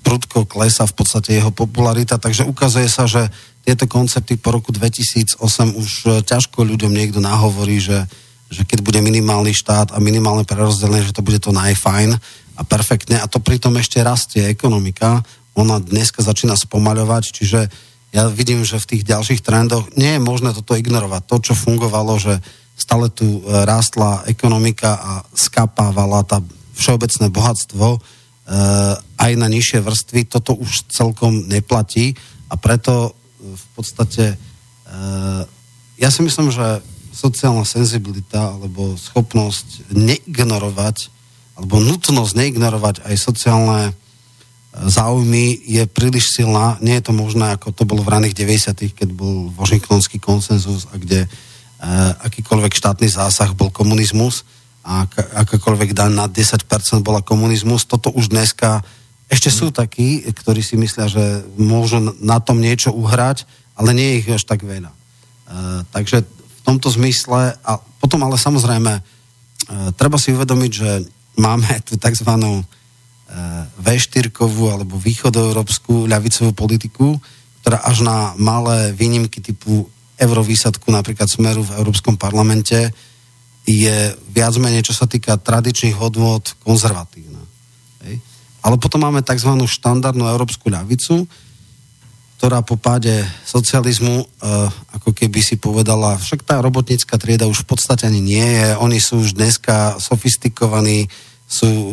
prudko klesa v podstate jeho popularita, takže ukazuje sa, že tieto koncepty po roku 2008 už e, ťažko ľuďom niekto nahovorí, že, že keď bude minimálny štát a minimálne prerozdelenie, že to bude to najfajn a perfektne a to pritom ešte rastie ekonomika, ona dneska začína spomaľovať, čiže ja vidím, že v tých ďalších trendoch nie je možné toto ignorovať. To, čo fungovalo, že stále tu e, rástla ekonomika a skapávala tá všeobecné bohatstvo aj na nižšie vrstvy, toto už celkom neplatí a preto v podstate uh, ja si myslím, že sociálna senzibilita alebo schopnosť neignorovať alebo nutnosť neignorovať aj sociálne záujmy je príliš silná. Nie je to možné, ako to bolo v raných 90 keď bol Washingtonský konsenzus a kde akýkoľvek štátny zásah bol komunizmus a akákoľvek daň na 10% bola komunizmus. Toto už dneska ešte sú takí, ktorí si myslia, že môžu na tom niečo uhrať, ale nie je ich až tak veľa. Uh, takže v tomto zmysle, a potom ale samozrejme, uh, treba si uvedomiť, že máme tú tzv. Uh, V4 alebo východoeurópsku ľavicovú politiku, ktorá až na malé výnimky typu eurovýsadku napríklad Smeru v Európskom parlamente je viac menej, čo sa týka tradičných hodnot, konzervatívna. Ale potom máme tzv. štandardnú európsku ľavicu, ktorá po páde socializmu, e, ako keby si povedala, však tá robotnícka trieda už v podstate ani nie je, oni sú už dneska sofistikovaní, sú, e,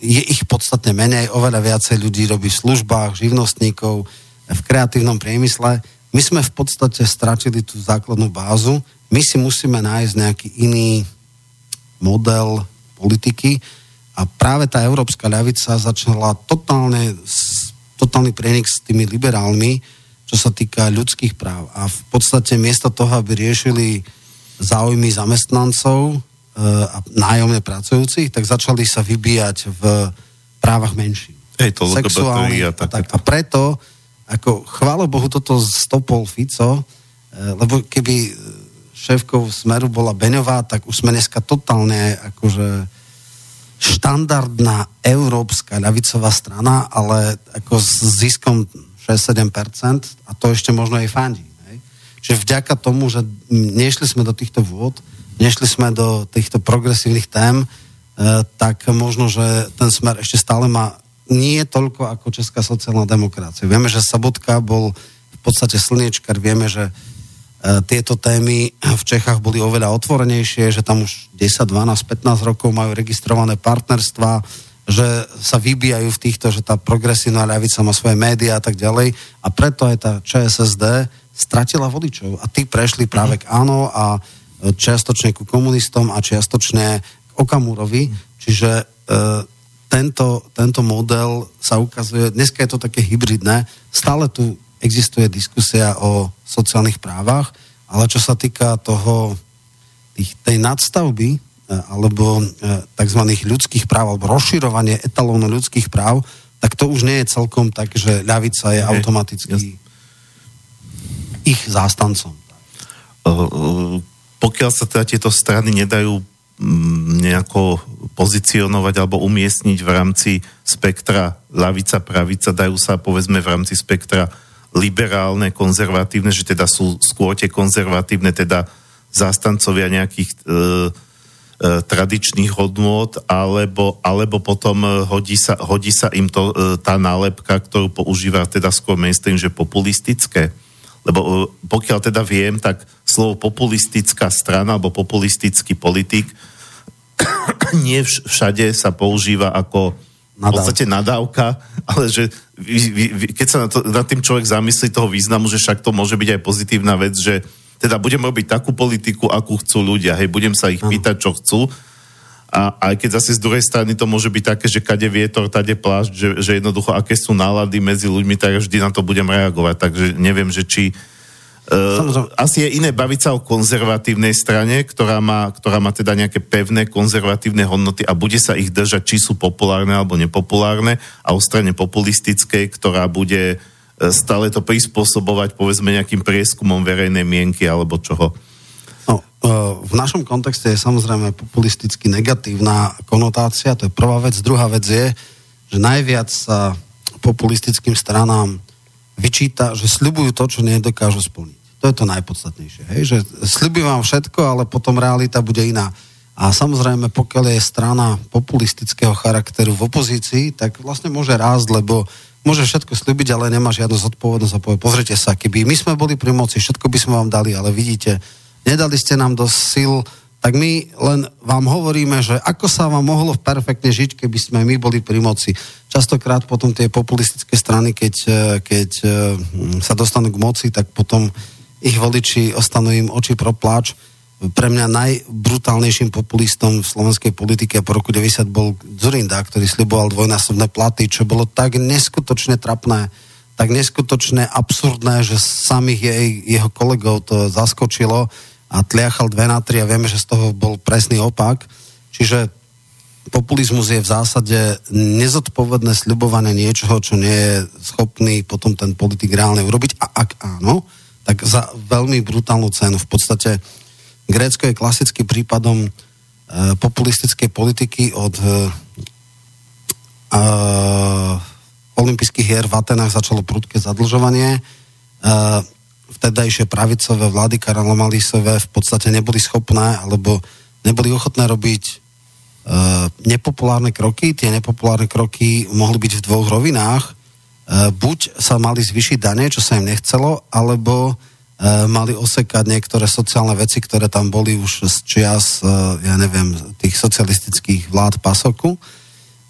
je ich podstatne menej, oveľa viacej ľudí robí v službách, živnostníkov, v kreatívnom priemysle. My sme v podstate stratili tú základnú bázu, my si musíme nájsť nejaký iný model politiky, a práve tá európska ľavica začala totálne, totálny prienik s tými liberálmi, čo sa týka ľudských práv. A v podstate miesto toho, aby riešili záujmy zamestnancov e, a nájomne pracujúcich, tak začali sa vybíjať v právach menší. Hej, to Sexuálne, a, tak, a preto, ako chválo Bohu, toto stopol Fico, e, lebo keby šéfkou Smeru bola Beňová, tak už sme dneska totálne akože štandardná európska ľavicová strana, ale ako s ziskom 6-7% a to ešte možno aj fandí. Hej? Čiže vďaka tomu, že nešli sme do týchto vôd, nešli sme do týchto progresívnych tém, e, tak možno, že ten smer ešte stále má nie toľko ako Česká sociálna demokracia. Vieme, že Sabotka bol v podstate slniečkar, vieme, že tieto témy v Čechách boli oveľa otvorenejšie, že tam už 10, 12, 15 rokov majú registrované partnerstva, že sa vybijajú v týchto, že tá progresívna ľavica má svoje médiá a tak ďalej. A preto aj tá ČSSD stratila voličov. A tí prešli práve k áno a čiastočne ku komunistom a čiastočne k Okamurovi. Čiže e, tento, tento model sa ukazuje, dneska je to také hybridné, stále tu existuje diskusia o sociálnych právach, ale čo sa týka toho, tých, tej nadstavby, E, alebo e, tzv. ľudských práv, alebo rozširovanie etalónu ľudských práv, tak to už nie je celkom tak, že ľavica je automaticky ich zástancom. Pokiaľ sa teda tieto strany nedajú nejako pozicionovať alebo umiestniť v rámci spektra ľavica, pravica, dajú sa povedzme v rámci spektra liberálne, konzervatívne, že teda sú skôr tie konzervatívne, teda zástancovia nejakých e, E, tradičných hodnôt, alebo, alebo potom e, hodí sa, hodí sa im to, e, tá nálepka, ktorú používa teda skôr mainstream, že populistické. Lebo pokiaľ teda viem, tak slovo populistická strana alebo populistický politik nie všade sa používa ako v podstate nadávka, ale že keď sa na, to, na tým človek zamyslí toho významu, že však to môže byť aj pozitívna vec, že teda budem robiť takú politiku, akú chcú ľudia, hej, budem sa ich pýtať, čo chcú. A aj keď zase z druhej strany to môže byť také, že kade vietor, tade plášť, že, že jednoducho aké sú nálady medzi ľuďmi, tak vždy na to budem reagovať. Takže neviem, že či Uh, asi je iné baviť sa o konzervatívnej strane, ktorá má, ktorá má teda nejaké pevné konzervatívne hodnoty a bude sa ich držať, či sú populárne alebo nepopulárne a o strane populistickej, ktorá bude E, stále to prispôsobovať povedzme nejakým prieskumom verejnej mienky alebo čoho? No, e, v našom kontexte je samozrejme populisticky negatívna konotácia, to je prvá vec. Druhá vec je, že najviac sa populistickým stranám vyčíta, že sľubujú to, čo nedokážu splniť. To je to najpodstatnejšie. Hej? Že sľubujú vám všetko, ale potom realita bude iná. A samozrejme, pokiaľ je strana populistického charakteru v opozícii, tak vlastne môže rásť, lebo môže všetko slúbiť, ale nemá žiadnu zodpovednosť a povie, pozrite sa, keby my sme boli pri moci, všetko by sme vám dali, ale vidíte, nedali ste nám dosť sil, tak my len vám hovoríme, že ako sa vám mohlo perfektne žiť, keby sme my boli pri moci. Častokrát potom tie populistické strany, keď, keď eh, sa dostanú k moci, tak potom ich voliči ostanú im oči pro pláč pre mňa najbrutálnejším populistom v slovenskej politike po roku 90 bol Zurinda, ktorý sliboval dvojnásobné platy, čo bolo tak neskutočne trapné, tak neskutočne absurdné, že samých jej, jeho kolegov to zaskočilo a tliachal dve na tri a vieme, že z toho bol presný opak. Čiže populizmus je v zásade nezodpovedné sľubovanie niečoho, čo nie je schopný potom ten politik reálne urobiť. A ak áno, tak za veľmi brutálnu cenu. V podstate Grécko je klasickým prípadom e, populistickej politiky od e, e, olympijských hier v Atenách začalo prudké zadlžovanie. E, vtedajšie pravicové vlády Karalo Malisové v podstate neboli schopné alebo neboli ochotné robiť e, nepopulárne kroky. Tie nepopulárne kroky mohli byť v dvoch rovinách. E, buď sa mali zvyšiť dane, čo sa im nechcelo, alebo E, mali osekať niektoré sociálne veci, ktoré tam boli už z čias, ja neviem, tých socialistických vlád pasoku.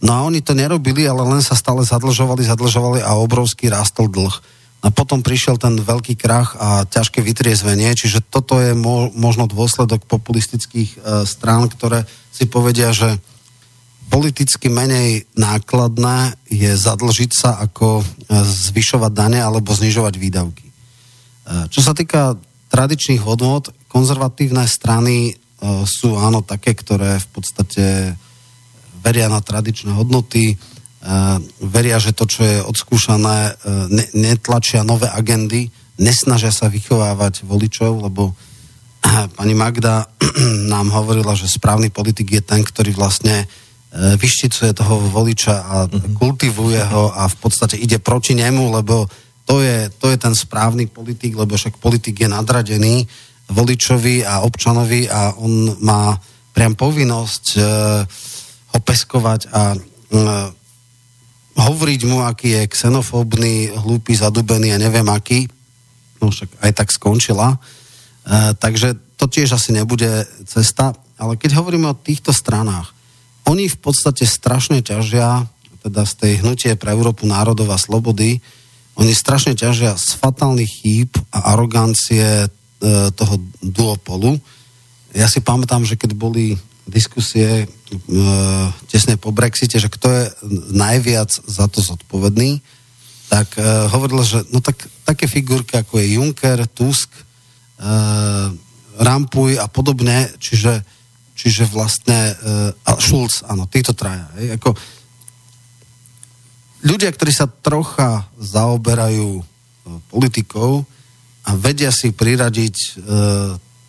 No a oni to nerobili, ale len sa stále zadlžovali, zadlžovali a obrovský rástol dlh. A potom prišiel ten veľký krach a ťažké vytriezvenie, čiže toto je mo- možno dôsledok populistických e, strán, ktoré si povedia, že politicky menej nákladné je zadlžiť sa ako e, zvyšovať dane alebo znižovať výdavky. Eh, čo sa týka tradičných hodnot, konzervatívne strany uh, sú áno také, ktoré v podstate veria na tradičné hodnoty, veria, že to, čo je odskúšané, uh, ne, netlačia nové agendy, nesnažia sa vychovávať voličov, lebo pani Magda nám hovorila, že správny politik je ten, ktorý vlastne vyšticuje toho voliča a mhm. kultivuje ho a v podstate ide proti nemu, lebo to je, to je ten správny politik, lebo však politik je nadradený voličovi a občanovi a on má priam povinnosť e, ho peskovať a e, hovoriť mu, aký je xenofóbny, hlúpy, zadubený a neviem aký. No však aj tak skončila. takže to tiež asi nebude cesta. Ale keď hovoríme o týchto stranách, oni v podstate strašne ťažia, teda z tej hnutie pre Európu národov a slobody, oni strašne ťažia z fatálnych chýb a arogancie e, toho duopolu. Ja si pamätám, že keď boli diskusie e, tesne po Brexite, že kto je najviac za to zodpovedný, tak e, hovoril, že no tak také figurky ako je Juncker, Tusk, e, Rampuj a podobne, čiže, čiže vlastne a Schulz, áno, títo traja. Hej, ako, ľudia, ktorí sa trocha zaoberajú e, politikou a vedia si priradiť e,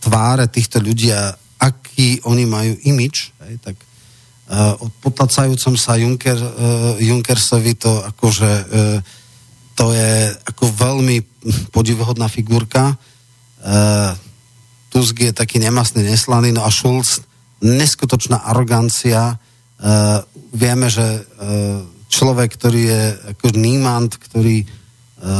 tváre týchto ľudí a aký oni majú imič, tak e, od potlacajúcom sa Juncker, e, Junckersovi to akože e, to je ako veľmi podivuhodná figurka. E, Tusk je taký nemastný, neslaný, no a Schulz neskutočná arogancia. E, vieme, že e, človek, ktorý je ako nímant, ktorý e,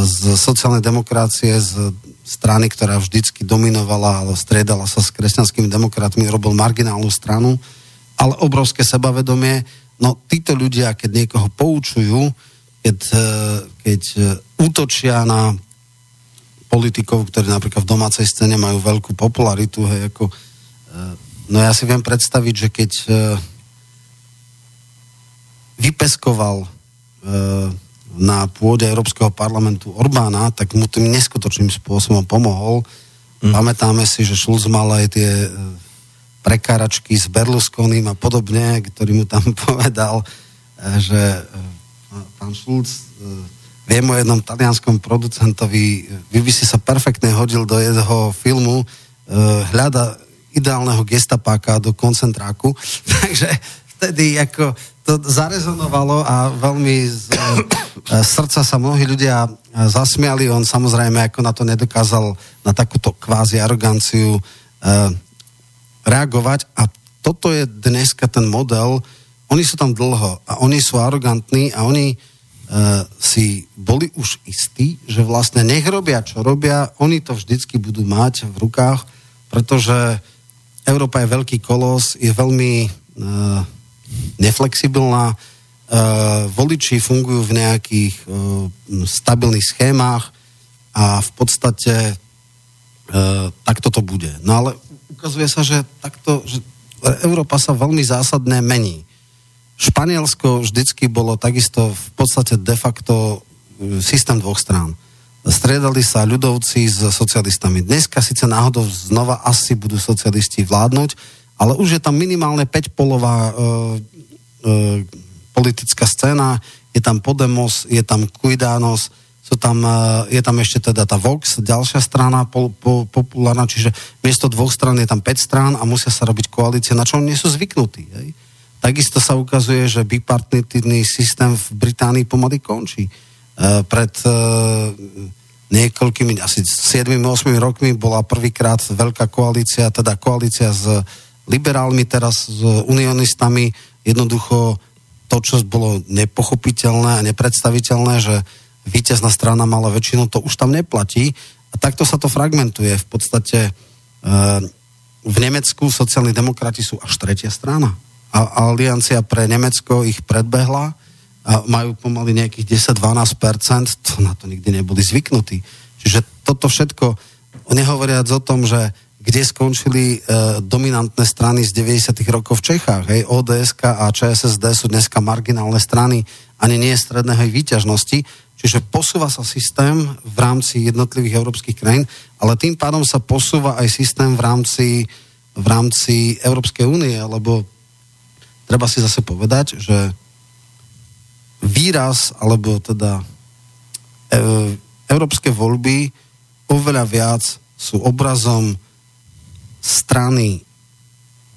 z sociálnej demokracie, z strany, ktorá vždycky dominovala, ale striedala sa s kresťanskými demokratmi, robil marginálnu stranu, ale obrovské sebavedomie. No títo ľudia, keď niekoho poučujú, keď, e, keď e, útočia na politikov, ktorí napríklad v domácej scéne majú veľkú popularitu, hej, ako, no ja si viem predstaviť, že keď vypeskoval e, na pôde Európskeho parlamentu Orbána, tak mu tým neskutočným spôsobom pomohol. Mm. Pamätáme si, že Schulz mal aj tie e, prekáračky s Berlusconim a podobne, ktorý mu tam povedal, e, že e, pán Schulz viem o jednom talianskom producentovi, vy by si sa perfektne hodil do jeho filmu, hľada ideálneho gestapáka do koncentráku. Takže vtedy ako to zarezonovalo a veľmi z e, srdca sa mnohí ľudia e, zasmiali. On samozrejme ako na to nedokázal na takúto kvázi aroganciu e, reagovať a toto je dneska ten model. Oni sú tam dlho a oni sú arogantní a oni si boli už istí, že vlastne nech robia, čo robia, oni to vždycky budú mať v rukách, pretože Európa je veľký kolos, je veľmi neflexibilná, Uh, voliči fungujú v nejakých uh, stabilných schémách a v podstate uh, takto to bude. No ale ukazuje sa, že takto, že Európa sa veľmi zásadne mení. Španielsko vždycky bolo takisto v podstate de facto systém dvoch strán. Striedali sa ľudovci s socialistami. Dneska síce náhodou znova asi budú socialisti vládnuť, ale už je tam minimálne 5-polová e, politická scéna, je tam Podemos, je tam Cuidanos, sú tam, e, je tam ešte teda tá Vox, ďalšia strana po, po, populárna, čiže miesto dvoch stran je tam 5 strán a musia sa robiť koalície, na čo nie sú zvyknutí. Hej? Takisto sa ukazuje, že bipartitný systém v Británii pomaly končí. E, pred e, niekoľkými, asi 7-8 rokmi bola prvýkrát veľká koalícia, teda koalícia s liberálmi, teraz s unionistami, jednoducho to, čo bolo nepochopiteľné a nepredstaviteľné, že víťazná strana mala väčšinu, to už tam neplatí. A takto sa to fragmentuje. V podstate e, v Nemecku sociálni demokrati sú až tretia strana. A aliancia pre Nemecko ich predbehla a majú pomaly nejakých 10-12%, to na to nikdy neboli zvyknutí. Čiže toto všetko, nehovoriac o tom, že kde skončili e, dominantné strany z 90. rokov v Čechách. Hej, ODS a ČSSD sú dneska marginálne strany ani nie stredného výťažnosti, čiže posúva sa systém v rámci jednotlivých európskych krajín, ale tým pádom sa posúva aj systém v rámci, v rámci Európskej únie, lebo treba si zase povedať, že výraz, alebo teda e, európske voľby oveľa viac sú obrazom strany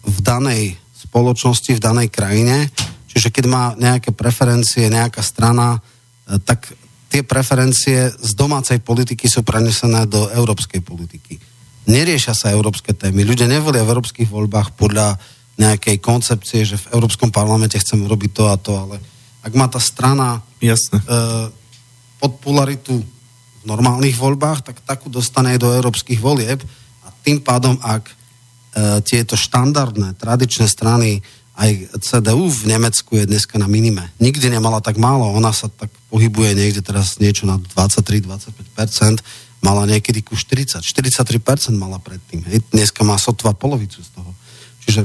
v danej spoločnosti, v danej krajine. Čiže keď má nejaké preferencie nejaká strana, e, tak tie preferencie z domácej politiky sú prenesené do európskej politiky. Neriešia sa európske témy. Ľudia nevolia v európskych voľbách podľa nejakej koncepcie, že v Európskom parlamente chceme robiť to a to, ale ak má tá strana Jasne. E, podpolaritu v normálnych voľbách, tak takú dostane aj do európskych volieb tým pádom, ak tieto štandardné, tradičné strany, aj CDU v Nemecku je dneska na minime. Nikdy nemala tak málo, ona sa tak pohybuje niekde teraz niečo na 23-25%, mala niekedy ku 40, 43% mala predtým. Hej. Dneska má sotva polovicu z toho. Čiže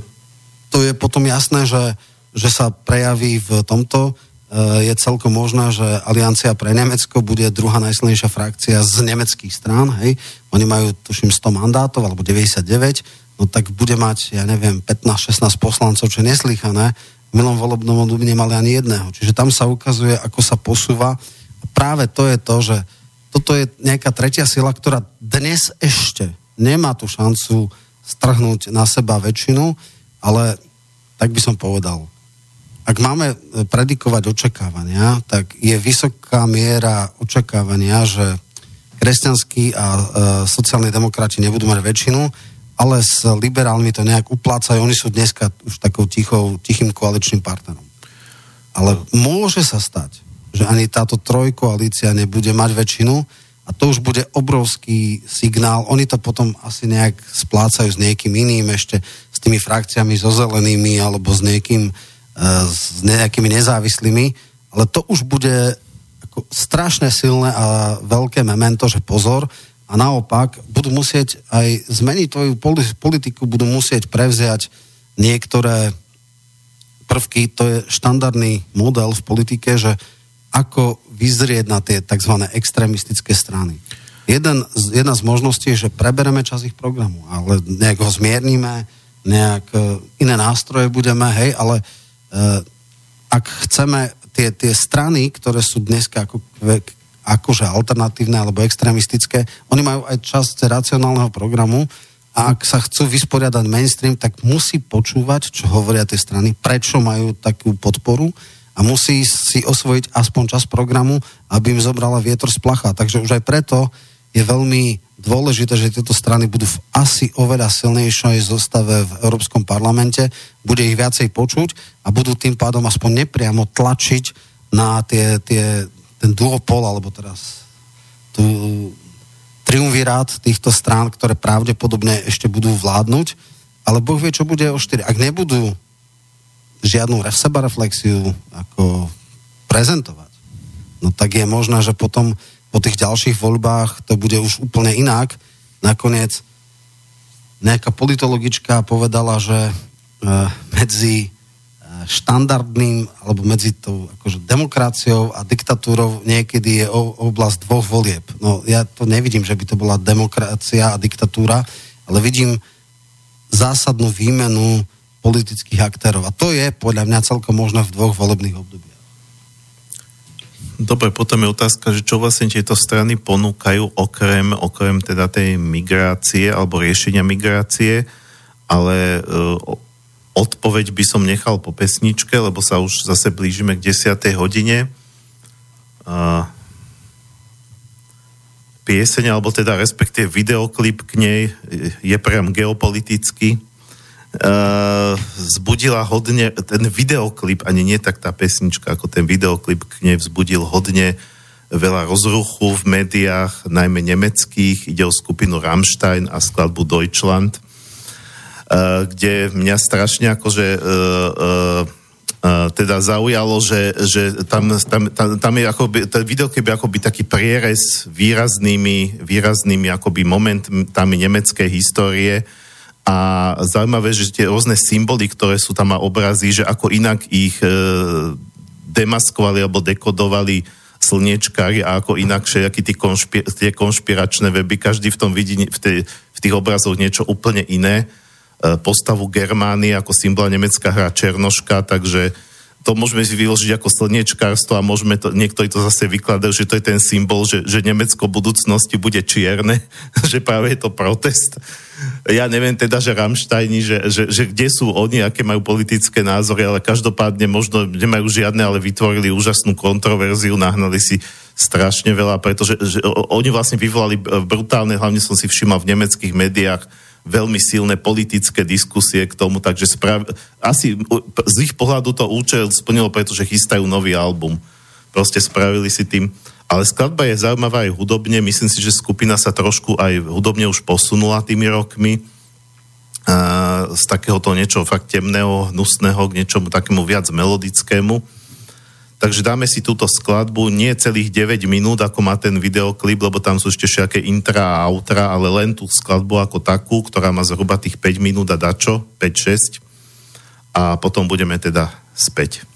to je potom jasné, že, že sa prejaví v tomto je celkom možné, že Aliancia pre Nemecko bude druhá najsilnejšia frakcia z nemeckých strán, hej. Oni majú, tuším, 100 mandátov, alebo 99, no tak bude mať, ja neviem, 15-16 poslancov, čo je neslychané. V milom volebnom období nemali ani jedného. Čiže tam sa ukazuje, ako sa posúva. A práve to je to, že toto je nejaká tretia sila, ktorá dnes ešte nemá tú šancu strhnúť na seba väčšinu, ale tak by som povedal, ak máme e, predikovať očakávania, tak je vysoká miera očakávania, že kresťanskí a e, sociálni demokrati nebudú mať väčšinu, ale s liberálmi to nejak uplácajú. Oni sú dneska už takou tichou, tichým koaličným partnerom. Ale môže sa stať, že ani táto trojkoalícia nebude mať väčšinu a to už bude obrovský signál. Oni to potom asi nejak splácajú s niekým iným, ešte s tými frakciami, so zelenými alebo s niekým, s nejakými nezávislými, ale to už bude ako strašne silné a veľké memento, že pozor, a naopak budú musieť aj zmeniť tvoju politiku, budú musieť prevziať niektoré prvky, to je štandardný model v politike, že ako vyzrieť na tie tzv. extrémistické strany. Jeden, jedna z možností je, že prebereme čas ich programu, ale nejak ho zmierníme, nejak e, iné nástroje budeme, hej, ale Eh, ak chceme tie, tie strany, ktoré sú dneska ako, akože alternatívne alebo extrémistické, oni majú aj časť racionálneho programu a ak sa chcú vysporiadať mainstream, tak musí počúvať, čo hovoria tie strany, prečo majú takú podporu a musí si osvojiť aspoň čas programu, aby im zobrala vietor z placha. Takže už aj preto je veľmi dôležité, že tieto strany budú v asi oveľa silnejšej zostave v Európskom parlamente, bude ich viacej počuť a budú tým pádom aspoň nepriamo tlačiť na tie, tie, ten duopol, alebo teraz tu triumvirát týchto strán, ktoré pravdepodobne ešte budú vládnuť, ale Boh vie, čo bude o 4. Ak nebudú žiadnu sebareflexiu ako prezentovať, no tak je možné, že potom po tých ďalších voľbách to bude už úplne inak. Nakoniec nejaká politologička povedala, že e, medzi štandardným, alebo medzi tou akože demokraciou a diktatúrou niekedy je oblasť dvoch volieb. No ja to nevidím, že by to bola demokracia a diktatúra, ale vidím zásadnú výmenu politických aktérov. A to je podľa mňa celkom možné v dvoch volebných obdobiach. Dobre, potom je otázka, že čo vlastne tieto strany ponúkajú okrem, okrem teda tej migrácie alebo riešenia migrácie, ale uh, odpoveď by som nechal po pesničke, lebo sa už zase blížime k 10. hodine. Uh, pieseň, alebo teda respektíve videoklip k nej je priam geopolitický uh, zbudila hodne, ten videoklip, ani nie tak tá pesnička, ako ten videoklip k nej vzbudil hodne veľa rozruchu v médiách, najmä nemeckých. Ide o skupinu Rammstein a skladbu Deutschland, kde mňa strašne akože uh, Uh, teda zaujalo, že, že tam, tam, tam, tam je akoby, ten videoklip je akoby taký prierez výraznými, výraznými akoby momentami nemeckej histórie, a zaujímavé, že tie rôzne symboly, ktoré sú tam a obrazy, že ako inak ich e, demaskovali alebo dekodovali slniečkári a ako inak všetky tie, konšpi- tie konšpiračné weby, každý v tom vidí v, tej, v tých obrazoch niečo úplne iné. E, postavu Germány ako symbola nemecká hra Černoška, takže to môžeme si vyložiť ako slniečkárstvo a môžeme to, niektorí to zase vykladajú, že to je ten symbol, že, že Nemecko v budúcnosti bude čierne, že práve je to protest. Ja neviem teda, že Ramštajni, že, že, že kde sú oni, aké majú politické názory, ale každopádne možno nemajú žiadne, ale vytvorili úžasnú kontroverziu, nahnali si strašne veľa, pretože že, oni vlastne vyvolali brutálne, hlavne som si všimol v nemeckých médiách, veľmi silné politické diskusie k tomu, takže sprav... asi z ich pohľadu to účel splnilo, pretože chystajú nový album. Proste spravili si tým. Ale skladba je zaujímavá aj hudobne. Myslím si, že skupina sa trošku aj hudobne už posunula tými rokmi. Uh, z takéhoto niečo fakt temného, hnusného k niečomu takému viac melodickému. Takže dáme si túto skladbu, nie celých 9 minút, ako má ten videoklip, lebo tam sú ešte všetké intra a outra, ale len tú skladbu ako takú, ktorá má zhruba tých 5 minút a dačo, 5-6. A potom budeme teda späť.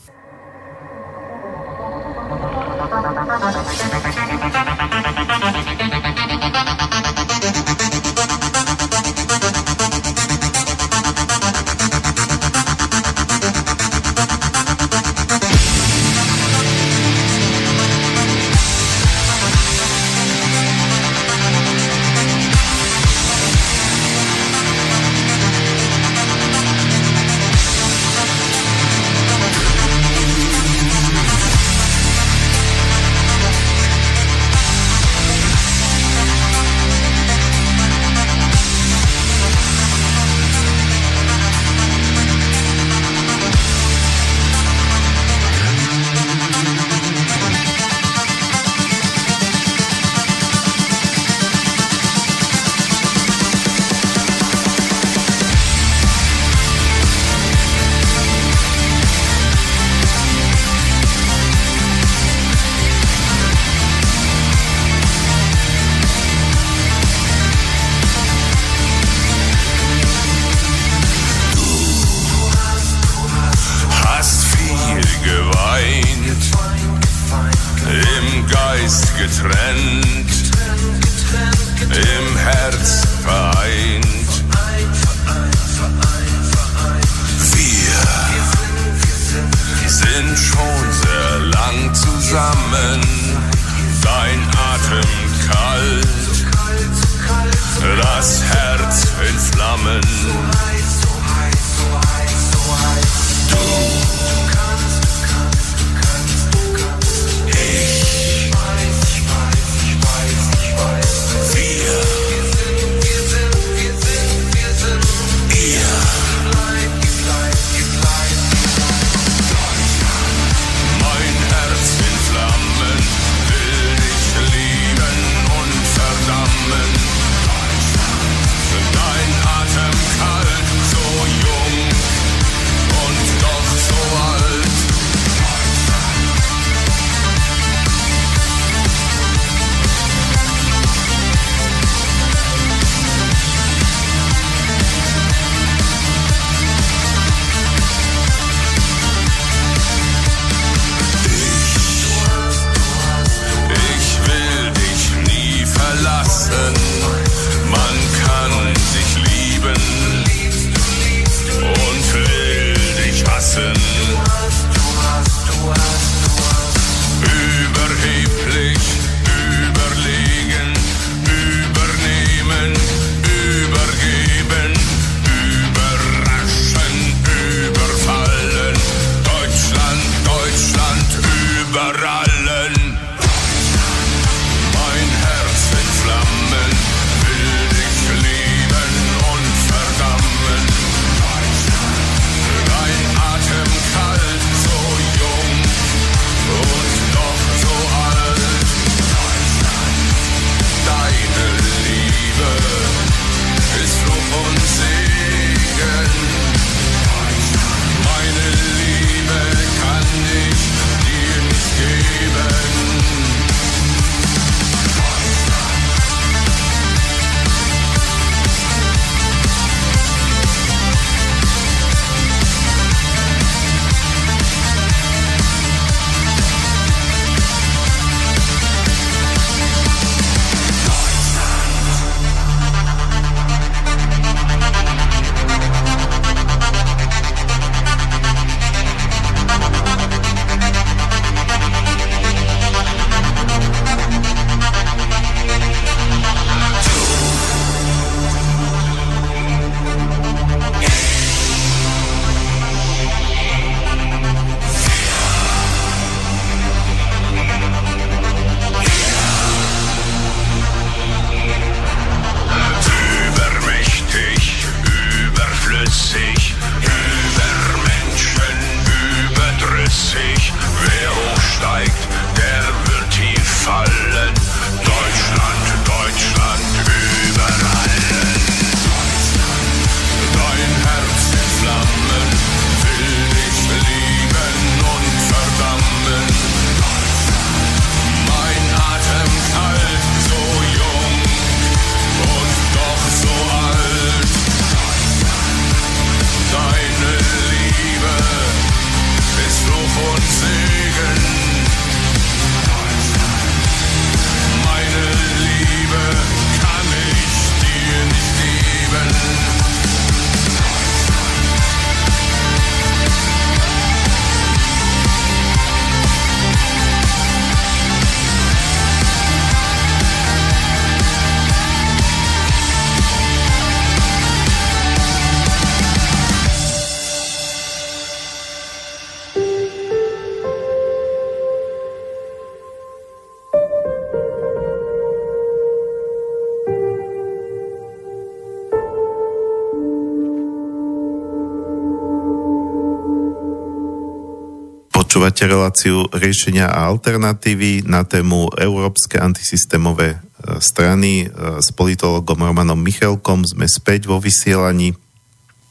Počúvate reláciu riešenia a alternatívy na tému Európske antisystémové e, strany e, s politologom Romanom Michelkom. Sme späť vo vysielaní.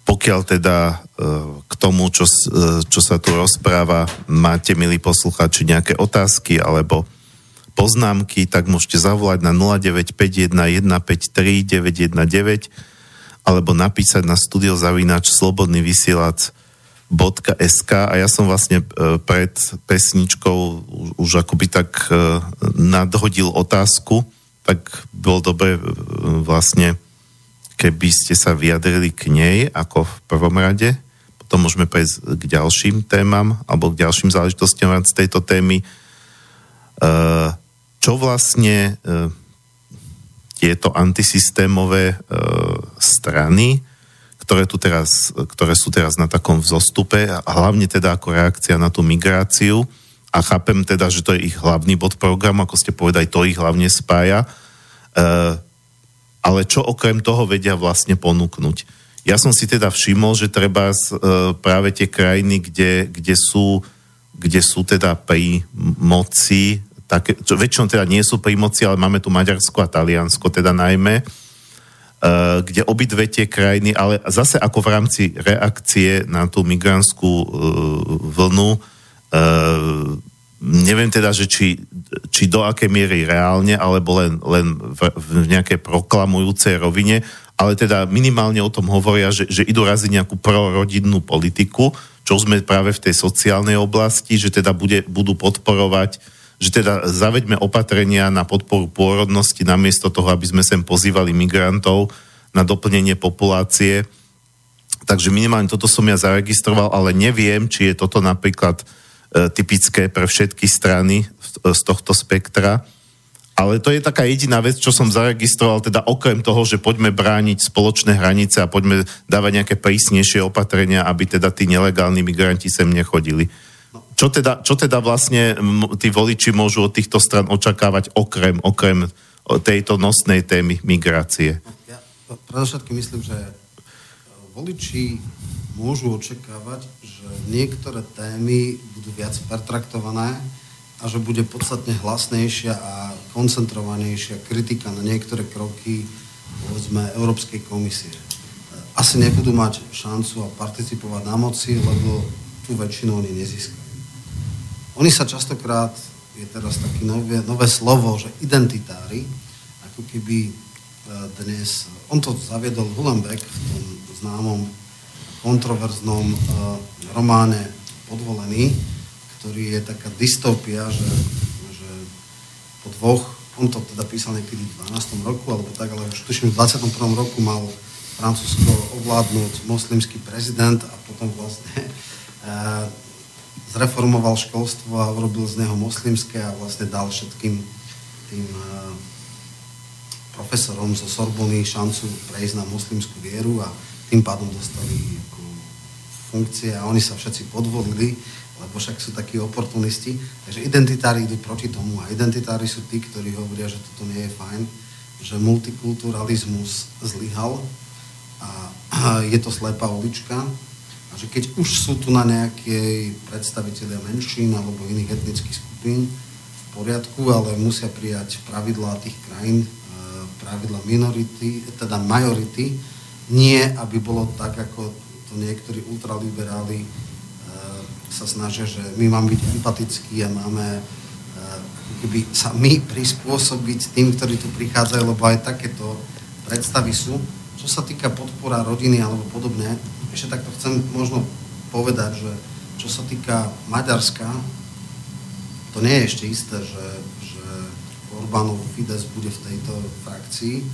Pokiaľ teda e, k tomu, čo, čo sa tu rozpráva, máte, milí poslucháči, nejaké otázky alebo poznámky, tak môžete zavolať na 0951 153 919 alebo napísať na studiozavinač slobodný vysielač .sk a ja som vlastne e, pred pesničkou už akoby tak e, nadhodil otázku, tak bolo dobre e, vlastne, keby ste sa vyjadrili k nej ako v prvom rade, potom môžeme prejsť k ďalším témam alebo k ďalším záležitostiam z tejto témy. Čo vlastne tieto antisystémové strany ktoré, tu teraz, ktoré sú teraz na takom vzostupe a hlavne teda ako reakcia na tú migráciu a chápem teda, že to je ich hlavný bod programu, ako ste povedali, to ich hlavne spája. E, ale čo okrem toho vedia vlastne ponúknuť? Ja som si teda všimol, že treba e, práve tie krajiny, kde, kde, sú, kde sú teda pri moci, také, čo väčšinou teda nie sú pri moci, ale máme tu Maďarsko a Taliansko teda najmä, kde obidve tie krajiny, ale zase ako v rámci reakcie na tú migrantskú uh, vlnu, uh, neviem teda, že či, či do akej miery reálne, alebo len, len v, v nejakej proklamujúcej rovine, ale teda minimálne o tom hovoria, že, že idú raziť nejakú prorodinnú politiku, čo sme práve v tej sociálnej oblasti, že teda bude, budú podporovať že teda zaveďme opatrenia na podporu pôrodnosti namiesto toho, aby sme sem pozývali migrantov na doplnenie populácie. Takže minimálne toto som ja zaregistroval, ale neviem, či je toto napríklad e, typické pre všetky strany z tohto spektra. Ale to je taká jediná vec, čo som zaregistroval, teda okrem toho, že poďme brániť spoločné hranice a poďme dávať nejaké prísnejšie opatrenia, aby teda tí nelegálni migranti sem nechodili. Čo teda, čo teda vlastne tí voliči môžu od týchto stran očakávať okrem, okrem tejto nosnej témy migrácie? Ja predovšetkým myslím, že e, voliči môžu očakávať, že niektoré témy budú viac pertraktované a že bude podstatne hlasnejšia a koncentrovanejšia kritika na niektoré kroky povedzme Európskej komisie. E, asi nebudú mať šancu a participovať na moci, lebo tú väčšinu oni nezískajú. Oni sa častokrát, je teraz také nové, nové slovo, že identitári, ako keby e, dnes, on to zaviedol Hulenbeck v tom známom kontroverznom uh, románe Podvolený, ktorý je taká dystopia, že, že po dvoch, on to teda písal niekedy v 12. roku, alebo tak, ale už tuším v 21. roku mal Francúzsko ovládnuť moslimský prezident a potom vlastne zreformoval školstvo a urobil z neho moslimské a vlastne dal všetkým tým eh, profesorom zo Sorbony šancu prejsť na moslimskú vieru a tým pádom dostali ako funkcie a oni sa všetci podvolili, lebo však sú takí oportunisti. Takže identitári idú proti tomu a identitári sú tí, ktorí hovoria, že toto nie je fajn, že multikulturalizmus zlyhal a je to slepá ulička že keď už sú tu na nejaké predstavitelia menšín alebo iných etnických skupín v poriadku, ale musia prijať pravidlá tých krajín, e, pravidlá minority, teda majority, nie aby bolo tak, ako to niektorí ultraliberáli e, sa snažia, že my máme byť empatickí a máme e, keby sa my prispôsobiť tým, ktorí tu prichádzajú, lebo aj takéto predstavy sú. Čo sa týka podpora rodiny alebo podobne, ešte takto chcem možno povedať, že čo sa týka Maďarska, to nie je ešte isté, že, že Orbánov Fides bude v tejto frakcii,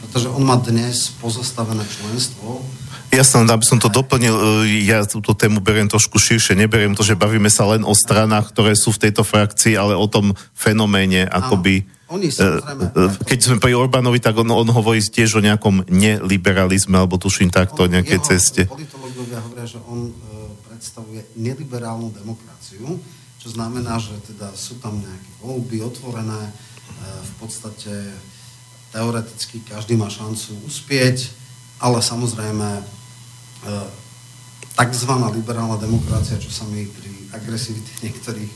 pretože on má dnes pozastavené členstvo. Jasné, aby som to doplnil, e, ja túto tému beriem trošku širšie, neberiem to, že bavíme sa len o stranách, ktoré sú v tejto frakcii, ale o tom fenoméne, akoby... Oni samozrejme... E, e, keď sme pri Orbánovi, tak on, on hovorí tiež o nejakom neliberalizme, alebo tuším takto, o nejakej ceste. politológovia hovoria, že on e, predstavuje neliberálnu demokraciu, čo znamená, že teda sú tam nejaké voľby otvorené, e, v podstate teoreticky každý má šancu uspieť, ale samozrejme e, takzvaná liberálna demokracia, čo sa mi pri agresivity niektorých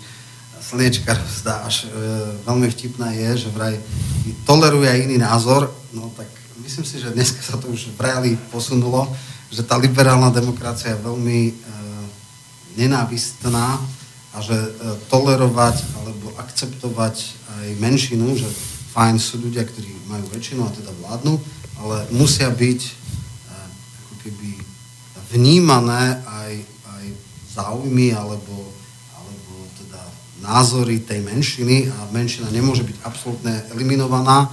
slniečkar zdá až e, veľmi vtipná je, že vraj toleruje aj iný názor, no tak myslím si, že dneska sa to už v reáli posunulo, že tá liberálna demokracia je veľmi e, nenávistná a že e, tolerovať alebo akceptovať aj menšinu, že fajn sú ľudia, ktorí majú väčšinu a teda vládnu, ale musia byť e, ako keby vnímané aj, aj záujmy alebo, názory tej menšiny a menšina nemôže byť absolútne eliminovaná,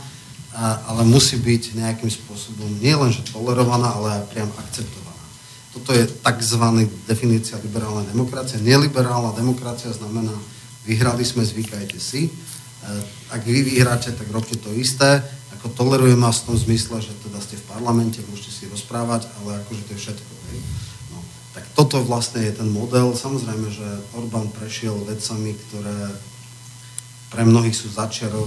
ale musí byť nejakým spôsobom nielenže tolerovaná, ale aj priam akceptovaná. Toto je tzv. definícia liberálnej demokracie. Neliberálna demokracia znamená, vyhrali sme, zvykajte si. E, ak vy vyhráte, tak robte to isté. Ako tolerujem vás v tom zmysle, že teda ste v parlamente, môžete si rozprávať, ale akože to je všetko. Hej. Tak toto vlastne je ten model. Samozrejme, že Orbán prešiel vecami, ktoré pre mnohých sú začiarov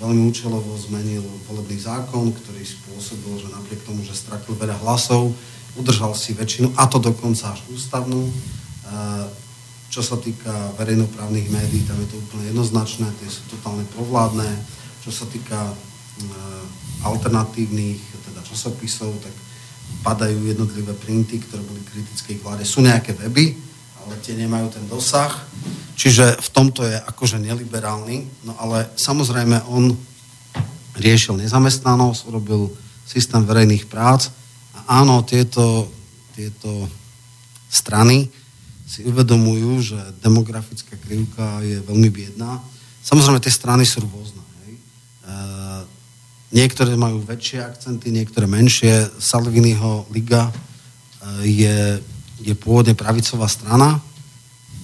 veľmi účelovo zmenil volebný zákon, ktorý spôsobil, že napriek tomu, že stratil veľa hlasov, udržal si väčšinu, a to dokonca až ústavnú. E, čo sa týka verejnoprávnych médií, tam je to úplne jednoznačné, tie sú totálne provládne. Čo sa týka e, alternatívnych teda časopisov, tak padajú jednotlivé printy, ktoré boli kritické k vláde. Sú nejaké weby, ale tie nemajú ten dosah. Čiže v tomto je akože neliberálny, no ale samozrejme on riešil nezamestnanosť, urobil systém verejných prác, áno, tieto, tieto strany si uvedomujú, že demografická krivka je veľmi biedná. Samozrejme, tie strany sú rôzne. E, niektoré majú väčšie akcenty, niektoré menšie. Salviniho Liga e, je, je pôvodne pravicová strana,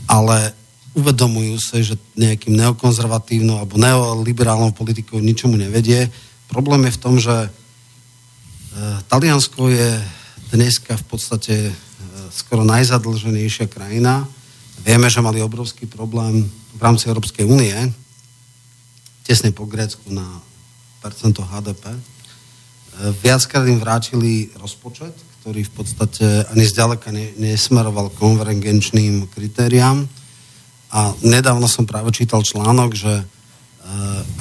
ale uvedomujú sa, že nejakým neokonzervatívnou alebo neoliberálnou politikou ničomu nevedie. Problém je v tom, že Eh, Taliansko je dneska v podstate eh, skoro najzadlženejšia krajina. Vieme, že mali obrovský problém v rámci Európskej únie, tesne po Grécku na HDP. Eh, viackrát im vrátili rozpočet, ktorý v podstate ani zďaleka nesmeroval konvergenčným kritériám. A nedávno som práve čítal článok, že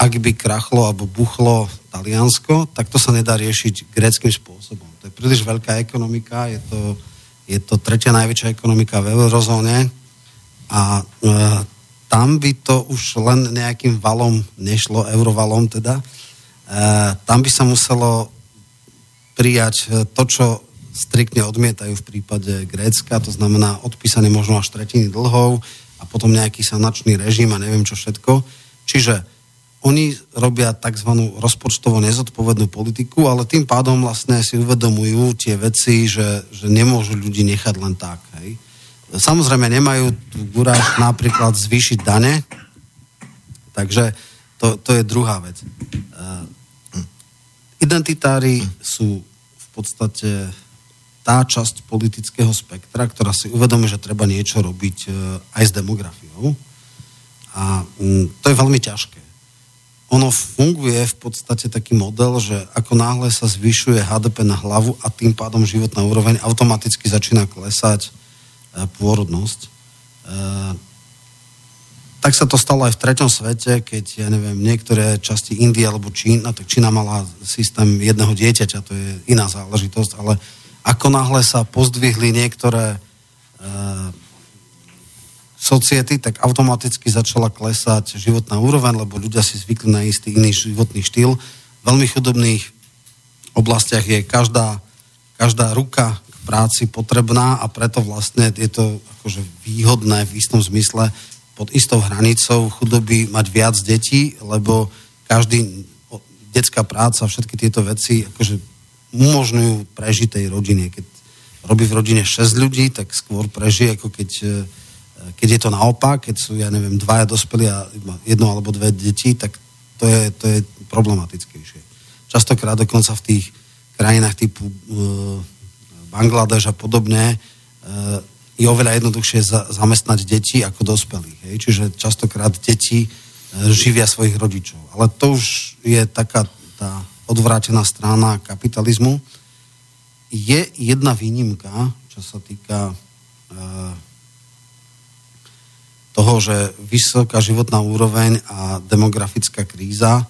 ak by krachlo alebo buchlo Taliansko, tak to sa nedá riešiť gréckým spôsobom. To je príliš veľká ekonomika, je to, je to tretia najväčšia ekonomika v eurozóne a e, tam by to už len nejakým valom nešlo, eurovalom teda. E, tam by sa muselo prijať e, to, čo striktne odmietajú v prípade Grécka, to znamená odpísanie možno až tretiny dlhov a potom nejaký sanačný režim a neviem čo všetko. Čiže oni robia tzv. rozpočtovo nezodpovednú politiku, ale tým pádom vlastne si uvedomujú tie veci, že, že nemôžu ľudí nechať len tak. Hej. Samozrejme nemajú tu guráž napríklad zvýšiť dane, takže to, to je druhá vec. Uh, identitári sú v podstate tá časť politického spektra, ktorá si uvedomí, že treba niečo robiť uh, aj s demografiou. A um, to je veľmi ťažké ono funguje v podstate taký model, že ako náhle sa zvyšuje HDP na hlavu a tým pádom životná úroveň, automaticky začína klesať e, pôrodnosť. Tak sa to stalo aj v treťom svete, keď, ja neviem, niektoré časti Indie alebo Čína, tak Čína mala systém jedného dieťaťa, to je iná záležitosť, ale ako náhle sa pozdvihli niektoré e, society, tak automaticky začala klesať životná úroveň, lebo ľudia si zvykli na istý iný životný štýl. V veľmi chudobných oblastiach je každá, každá ruka k práci potrebná a preto vlastne je to akože výhodné v istom zmysle pod istou hranicou chudoby mať viac detí, lebo každý detská práca, všetky tieto veci akože umožňujú prežitej rodine. Keď robí v rodine 6 ľudí, tak skôr prežije, ako keď keď je to naopak, keď sú, ja neviem, dvaja dospelí a jedno alebo dve deti, tak to je, to je problematickejšie. Častokrát dokonca v tých krajinách typu uh, Bangladeš a podobne uh, je oveľa jednoduchšie za, zamestnať deti ako dospelých. Hej? Čiže častokrát deti uh, živia svojich rodičov. Ale to už je taká tá odvrátená strana kapitalizmu. Je jedna výnimka, čo sa týka toho, že vysoká životná úroveň a demografická kríza,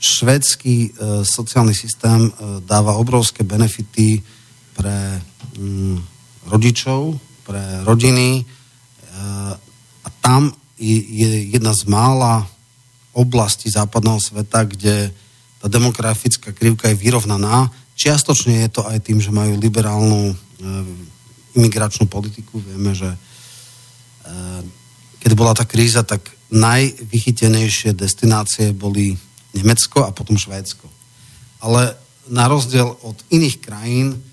švédsky e, sociálny systém e, dáva obrovské benefity pre mm, rodičov, pre rodiny e, a tam je, je jedna z mála oblastí západného sveta, kde tá demografická krivka je vyrovnaná. Čiastočne je to aj tým, že majú liberálnu e, imigračnú politiku. Vieme, že e, keď bola tá kríza, tak najvychytenejšie destinácie boli Nemecko a potom Švédsko. Ale na rozdiel od iných krajín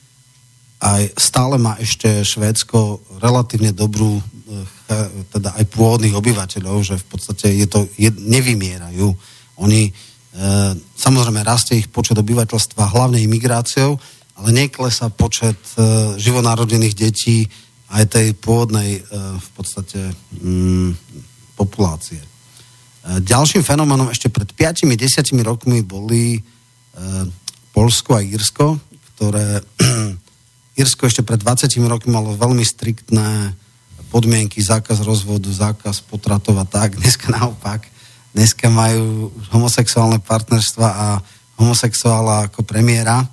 aj stále má ešte Švédsko relatívne dobrú, eh, teda aj pôvodných obyvateľov, že v podstate je to, je, nevymierajú. Oni, e, samozrejme, rastie ich počet obyvateľstva hlavne imigráciou, ale neklesá počet e, živonárodených detí aj tej pôvodnej e, v podstate mm, populácie. E, ďalším fenoménom ešte pred 5-10 rokmi boli e, Polsko a Írsko, ktoré Írsko ešte pred 20 rokmi malo veľmi striktné podmienky, zákaz rozvodu, zákaz potratov a tak. Dneska naopak. Dneska majú homosexuálne partnerstva a homosexuála ako premiéra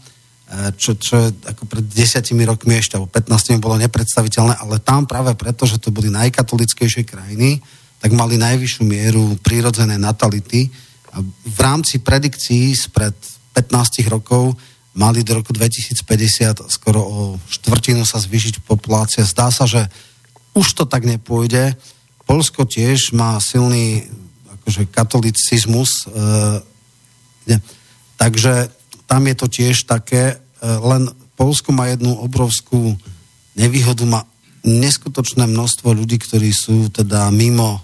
čo, čo ako pred desiatimi rokmi ešte, alebo 15 bolo nepredstaviteľné, ale tam práve preto, že to boli najkatolickejšie krajiny, tak mali najvyššiu mieru prírodzenej natality a v rámci predikcií spred 15 rokov mali do roku 2050 skoro o štvrtinu sa zvýšiť populácia. Zdá sa, že už to tak nepôjde. Polsko tiež má silný akože katolicizmus, e, takže tam je to tiež také, E, len Polsko má jednu obrovskú nevýhodu, má neskutočné množstvo ľudí, ktorí sú teda mimo e,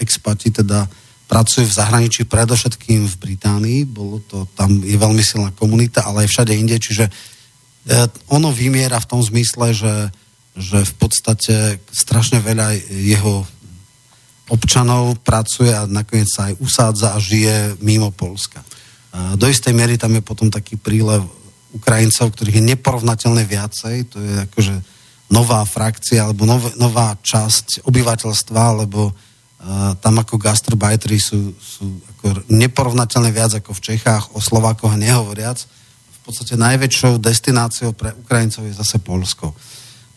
expati, teda pracujú v zahraničí, predovšetkým v Británii, bolo to, tam je veľmi silná komunita, ale aj všade inde, čiže e, ono vymiera v tom zmysle, že, že v podstate strašne veľa jeho občanov pracuje a nakoniec sa aj usádza a žije mimo Polska. Do istej miery tam je potom taký prílev Ukrajincov, ktorých je neporovnateľne viacej, to je akože nová frakcia alebo nov, nová časť obyvateľstva, lebo uh, tam ako gastrobajteri sú, sú ako neporovnateľne viac ako v Čechách, o Slovákoch nehovoriac. V podstate najväčšou destináciou pre Ukrajincov je zase Polsko.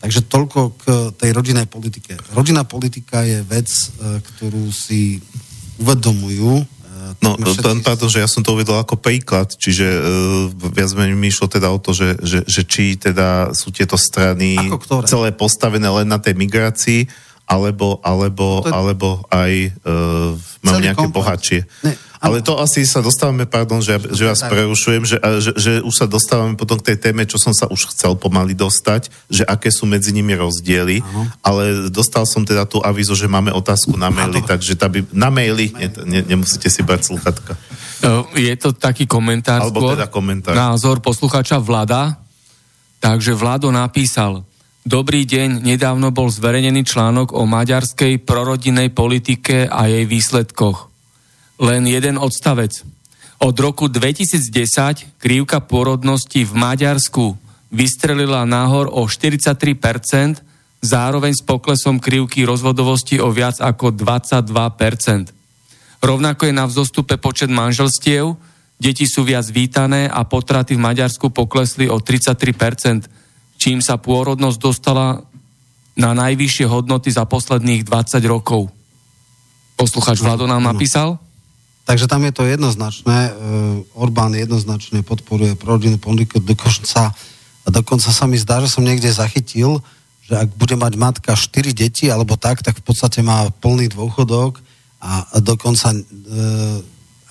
Takže toľko k tej rodinnej politike. Rodinná politika je vec, uh, ktorú si uvedomujú No, pán pardon, že ja som to uvedol ako príklad, čiže uh, viac menej mi išlo teda o to, že, že, že či teda sú tieto strany celé postavené len na tej migrácii, alebo, alebo, to alebo aj uh, mám nejaké komplex. bohatšie. Ne, ale to asi sa dostávame, pardon, že, že vás prerušujem, že, že, že už sa dostávame potom k tej téme, čo som sa už chcel pomaly dostať, že aké sú medzi nimi rozdiely, Aha. ale dostal som teda tú avizo, že máme otázku na maili, takže tá by, na maili, ne, ne, nemusíte si brať sluchatka. Je to taký komentár Alebo skôr, teda komentár. názor poslucháča Vlada, takže Vlado napísal, Dobrý deň, nedávno bol zverejnený článok o maďarskej prorodinnej politike a jej výsledkoch len jeden odstavec. Od roku 2010 krívka pôrodnosti v Maďarsku vystrelila nahor o 43%, zároveň s poklesom krivky rozvodovosti o viac ako 22%. Rovnako je na vzostupe počet manželstiev, deti sú viac vítané a potraty v Maďarsku poklesli o 33%, čím sa pôrodnosť dostala na najvyššie hodnoty za posledných 20 rokov. Posluchač Vlado nám napísal? Takže tam je to jednoznačné. E, Orbán jednoznačne podporuje prorodinnú politiku, dokonca, dokonca sa mi zdá, že som niekde zachytil, že ak bude mať matka 4 deti alebo tak, tak v podstate má plný dôchodok a dokonca e,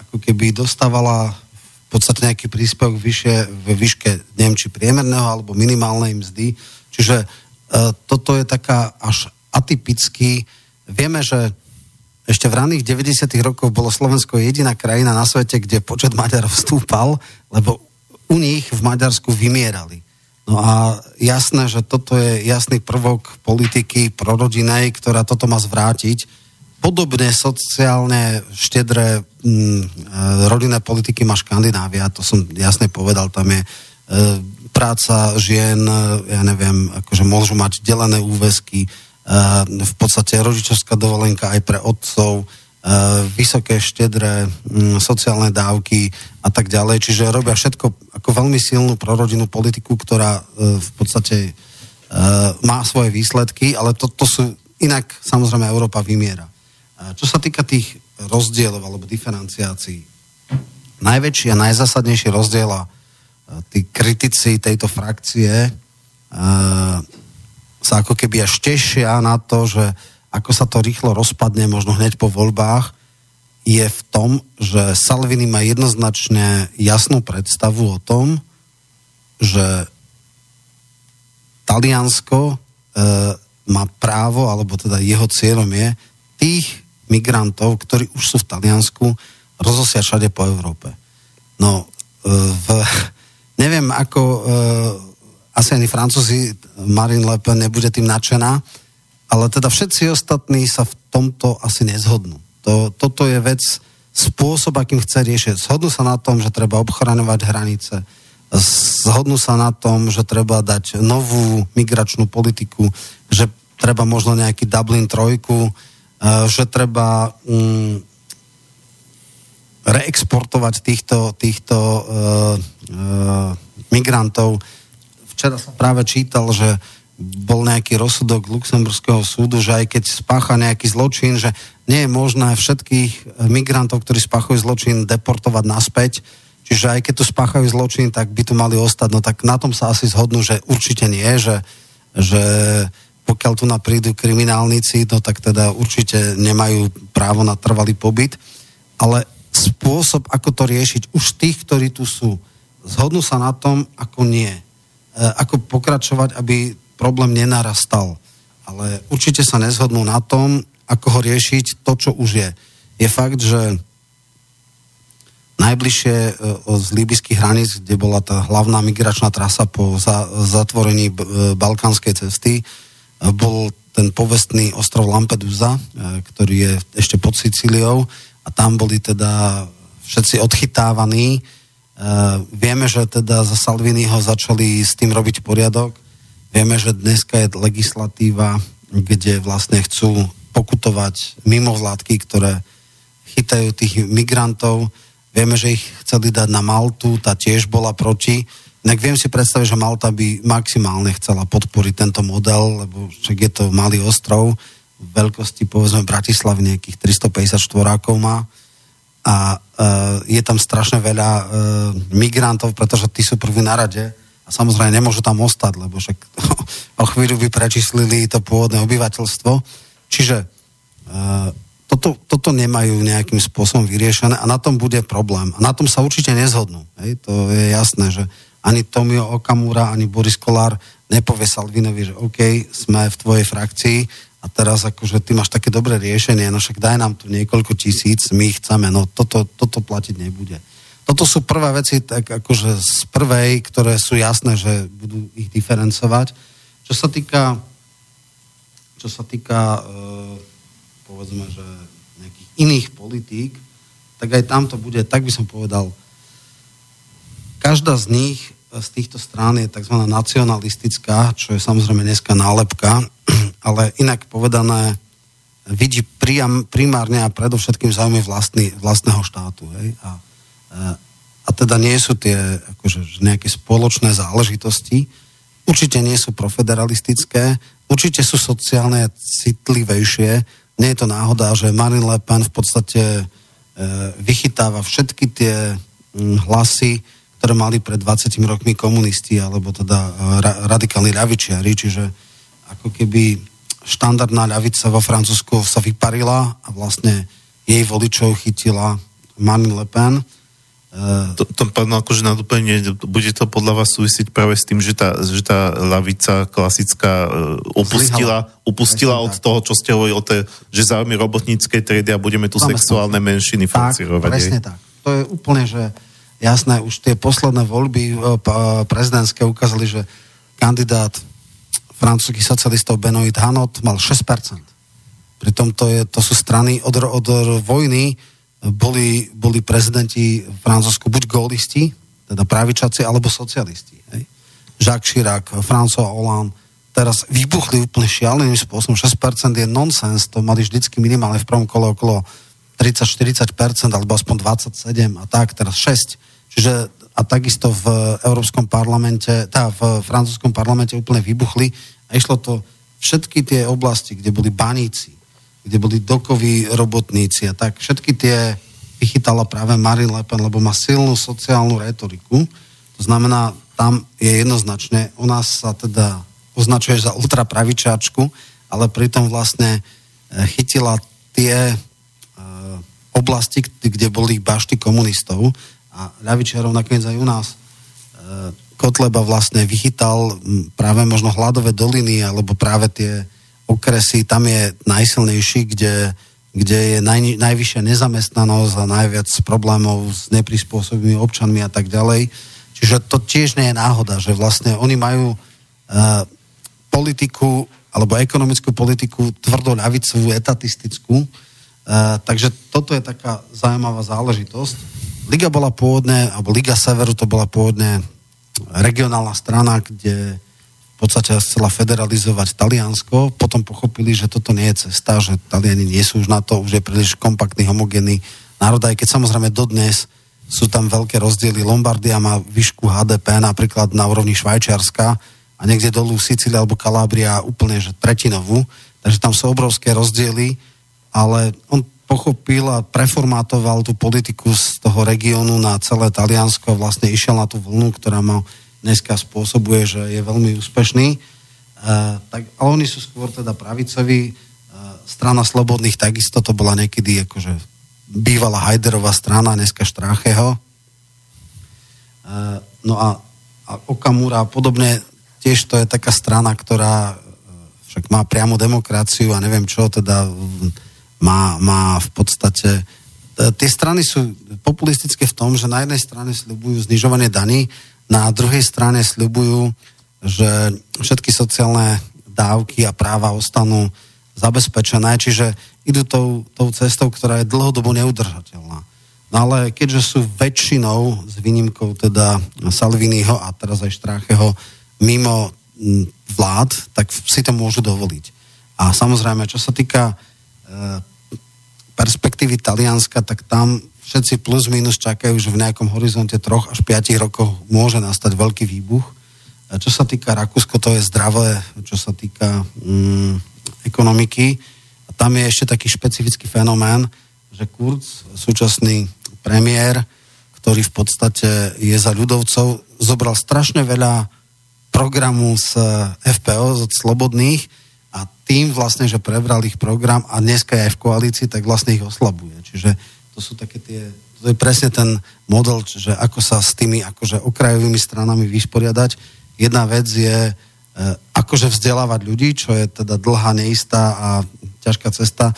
ako keby dostávala v podstate nejaký príspevok vyššie, ve výške, neviem, či priemerného alebo minimálnej mzdy. Čiže e, toto je taká až atypický. Vieme, že ešte v raných 90. rokoch bolo Slovensko jediná krajina na svete, kde počet Maďarov stúpal, lebo u nich v Maďarsku vymierali. No a jasné, že toto je jasný prvok politiky prorodinej, ktorá toto má zvrátiť. Podobne sociálne štedré mm, rodinné politiky má Škandinávia, to som jasne povedal, tam je práca žien, ja neviem, akože môžu mať delené úväzky, v podstate rodičovská dovolenka aj pre otcov, vysoké, štedré mm, sociálne dávky a tak ďalej. Čiže robia všetko ako veľmi silnú prorodinnú politiku, ktorá v podstate má svoje výsledky, ale to, to sú inak samozrejme Európa vymiera. Čo sa týka tých rozdielov alebo diferenciácií, najväčší a najzásadnejší rozdiel a tí kritici tejto frakcie sa ako keby až tešia na to, že ako sa to rýchlo rozpadne, možno hneď po voľbách, je v tom, že Salvini má jednoznačne jasnú predstavu o tom, že Taliansko e, má právo, alebo teda jeho cieľom je tých migrantov, ktorí už sú v Taliansku, rozosiať všade po Európe. No, e, v, neviem, ako e, asi ani Francúzi, Marine Le Pen nebude tým nadšená, ale teda všetci ostatní sa v tomto asi nezhodnú. To, toto je vec, spôsob, akým chce riešiť. Zhodnú sa na tom, že treba obchraňovať hranice, zhodnú sa na tom, že treba dať novú migračnú politiku, že treba možno nejaký Dublin trojku, že treba um, reexportovať týchto, týchto uh, uh, migrantov. Včera som práve čítal, že bol nejaký rozsudok Luxemburského súdu, že aj keď spácha nejaký zločin, že nie je možné všetkých migrantov, ktorí spáchajú zločin, deportovať naspäť. Čiže aj keď tu spáchajú zločin, tak by tu mali ostať. No tak na tom sa asi zhodnú, že určite nie, že, že pokiaľ tu prídu kriminálnici, no tak teda určite nemajú právo na trvalý pobyt. Ale spôsob, ako to riešiť už tých, ktorí tu sú, zhodnú sa na tom, ako nie. E, ako pokračovať, aby problém nenarastal. Ale určite sa nezhodnú na tom, ako ho riešiť to, čo už je. Je fakt, že najbližšie e, z líbyských hraníc, kde bola tá hlavná migračná trasa po za, zatvorení e, balkánskej cesty, bol ten povestný ostrov Lampedusa, ktorý je ešte pod Sicíliou a tam boli teda všetci odchytávaní. E, vieme, že teda za Salviniho začali s tým robiť poriadok. Vieme, že dneska je legislatíva, kde vlastne chcú pokutovať mimovládky, ktoré chytajú tých migrantov. Vieme, že ich chceli dať na Maltu, tá tiež bola proti. Tak viem si predstaviť, že Malta by maximálne chcela podporiť tento model, lebo však je to malý ostrov veľkosti povedzme Bratislavy nejakých 350 štvorákov má a uh, je tam strašne veľa uh, migrantov, pretože tí sú prví na rade a samozrejme nemôžu tam ostať, lebo však o chvíľu by prečíslili to pôvodné obyvateľstvo. Čiže uh, toto, toto nemajú nejakým spôsobom vyriešené a na tom bude problém. A na tom sa určite nezhodnú. Hej? To je jasné, že ani Tomio Okamura, ani Boris Kolár nepovie Salvinovi, že OK, sme v tvojej frakcii, a teraz akože ty máš také dobré riešenie, no však daj nám tu niekoľko tisíc, my chceme, no toto, toto platiť nebude. Toto sú prvé veci, tak akože z prvej, ktoré sú jasné, že budú ich diferencovať. Čo sa týka, čo sa týka, e, povedzme, že nejakých iných politík, tak aj tam to bude, tak by som povedal, každá z nich z týchto strán je tzv. nacionalistická, čo je samozrejme dneska nálepka, ale inak povedané vidí priam, primárne a predovšetkým záujmy vlastný, vlastného štátu. Hej? A, a teda nie sú tie akože, nejaké spoločné záležitosti, určite nie sú profederalistické, určite sú sociálne citlivejšie. Nie je to náhoda, že Marine Le Pen v podstate e, vychytáva všetky tie m, hlasy, ktoré mali pred 20 rokmi komunisti, alebo teda e, ra- radikálni ľavičiari, čiže ako keby štandardná ľavica vo Francúzsku sa vyparila a vlastne jej voličov chytila Marine Le Pen. Uh, to, to pán, akože na doplnenie, bude to podľa vás súvisieť práve s tým, že tá, že tá lavica klasická uh, upustila, upustila od tak. toho, čo ste hovorili o tej, že záujmy robotníckej triedy a budeme tu Máme sexuálne menšiny funkcionovať. Presne tak. To je úplne, že jasné, už tie posledné voľby e, prezidentské ukázali, že kandidát francúzských socialistov Benoit Hanot mal 6%. Pritom to, je, to sú strany od, od vojny boli, boli prezidenti v Francúzsku buď gólisti, teda pravičaci alebo socialisti. Hej. Jacques Chirac, François Hollande, teraz vybuchli úplne šialeným spôsobom. 6% je nonsens, to mali vždycky minimálne v prvom kole okolo 30-40%, alebo aspoň 27 a tak, teraz 6. Čiže a takisto v Európskom parlamente, tá v francúzskom parlamente úplne vybuchli a išlo to všetky tie oblasti, kde boli baníci, kde boli dokoví robotníci a tak, všetky tie vychytala práve Marine Le Pen, lebo má silnú sociálnu retoriku. To znamená, tam je jednoznačne, u nás sa teda označuje za ultrapravičáčku, ale pritom vlastne e, chytila tie e, oblasti, kde boli bašty komunistov a ľavičiarov nakoniec aj u nás. E, Kotleba vlastne vychytal práve možno hladové doliny alebo práve tie okresy, tam je najsilnejší, kde kde je naj, najvyššia nezamestnanosť a najviac problémov s neprispôsobými občanmi a tak ďalej. Čiže to tiež nie je náhoda, že vlastne oni majú uh, politiku alebo ekonomickú politiku tvrdo ľavicovú, etatistickú. Uh, takže toto je taká zaujímavá záležitosť. Liga bola pôvodne, alebo Liga Severu to bola pôvodne regionálna strana, kde v podstate chcela federalizovať Taliansko, potom pochopili, že toto nie je cesta, že Taliani nie sú už na to, už je príliš kompaktný, homogénny národ, aj keď samozrejme dodnes sú tam veľké rozdiely. Lombardia má výšku HDP napríklad na úrovni Švajčiarska a niekde dolu Sicília alebo Kalábria úplne že tretinovú, takže tam sú obrovské rozdiely, ale on pochopil a preformátoval tú politiku z toho regiónu na celé Taliansko a vlastne išiel na tú vlnu, ktorá má dneska spôsobuje, že je veľmi úspešný. Uh, tak, ale oni sú skôr teda pravicoví. Uh, strana Slobodných takisto to bola niekedy akože bývalá Hajderová strana, dneska Štrácheho. Uh, no a, a Okamura a podobne, tiež to je taká strana, ktorá však má priamu demokraciu a neviem čo, teda má, má v podstate tie strany sú populistické v tom, že na jednej strane sľubujú znižovanie daní, na druhej strane sľubujú, že všetky sociálne dávky a práva ostanú zabezpečené, čiže idú tou, tou cestou, ktorá je dlhodobo neudržateľná. No ale keďže sú väčšinou, s výnimkou teda Salviniho a teraz aj Štrácheho, mimo vlád, tak si to môžu dovoliť. A samozrejme, čo sa týka e, perspektívy Talianska, tak tam všetci plus minus čakajú, že v nejakom horizonte troch až 5 rokov môže nastať veľký výbuch. A čo sa týka Rakúsko, to je zdravé, čo sa týka mm, ekonomiky. A tam je ešte taký špecifický fenomén, že Kurz, súčasný premiér, ktorý v podstate je za ľudovcov, zobral strašne veľa programu z FPO, z Slobodných a tým vlastne, že prebral ich program a dneska je aj v koalícii, tak vlastne ich oslabuje. Čiže to sú také tie, to je presne ten model, že ako sa s tými akože okrajovými stranami vysporiadať. Jedna vec je e, akože vzdelávať ľudí, čo je teda dlhá, neistá a ťažká cesta. E,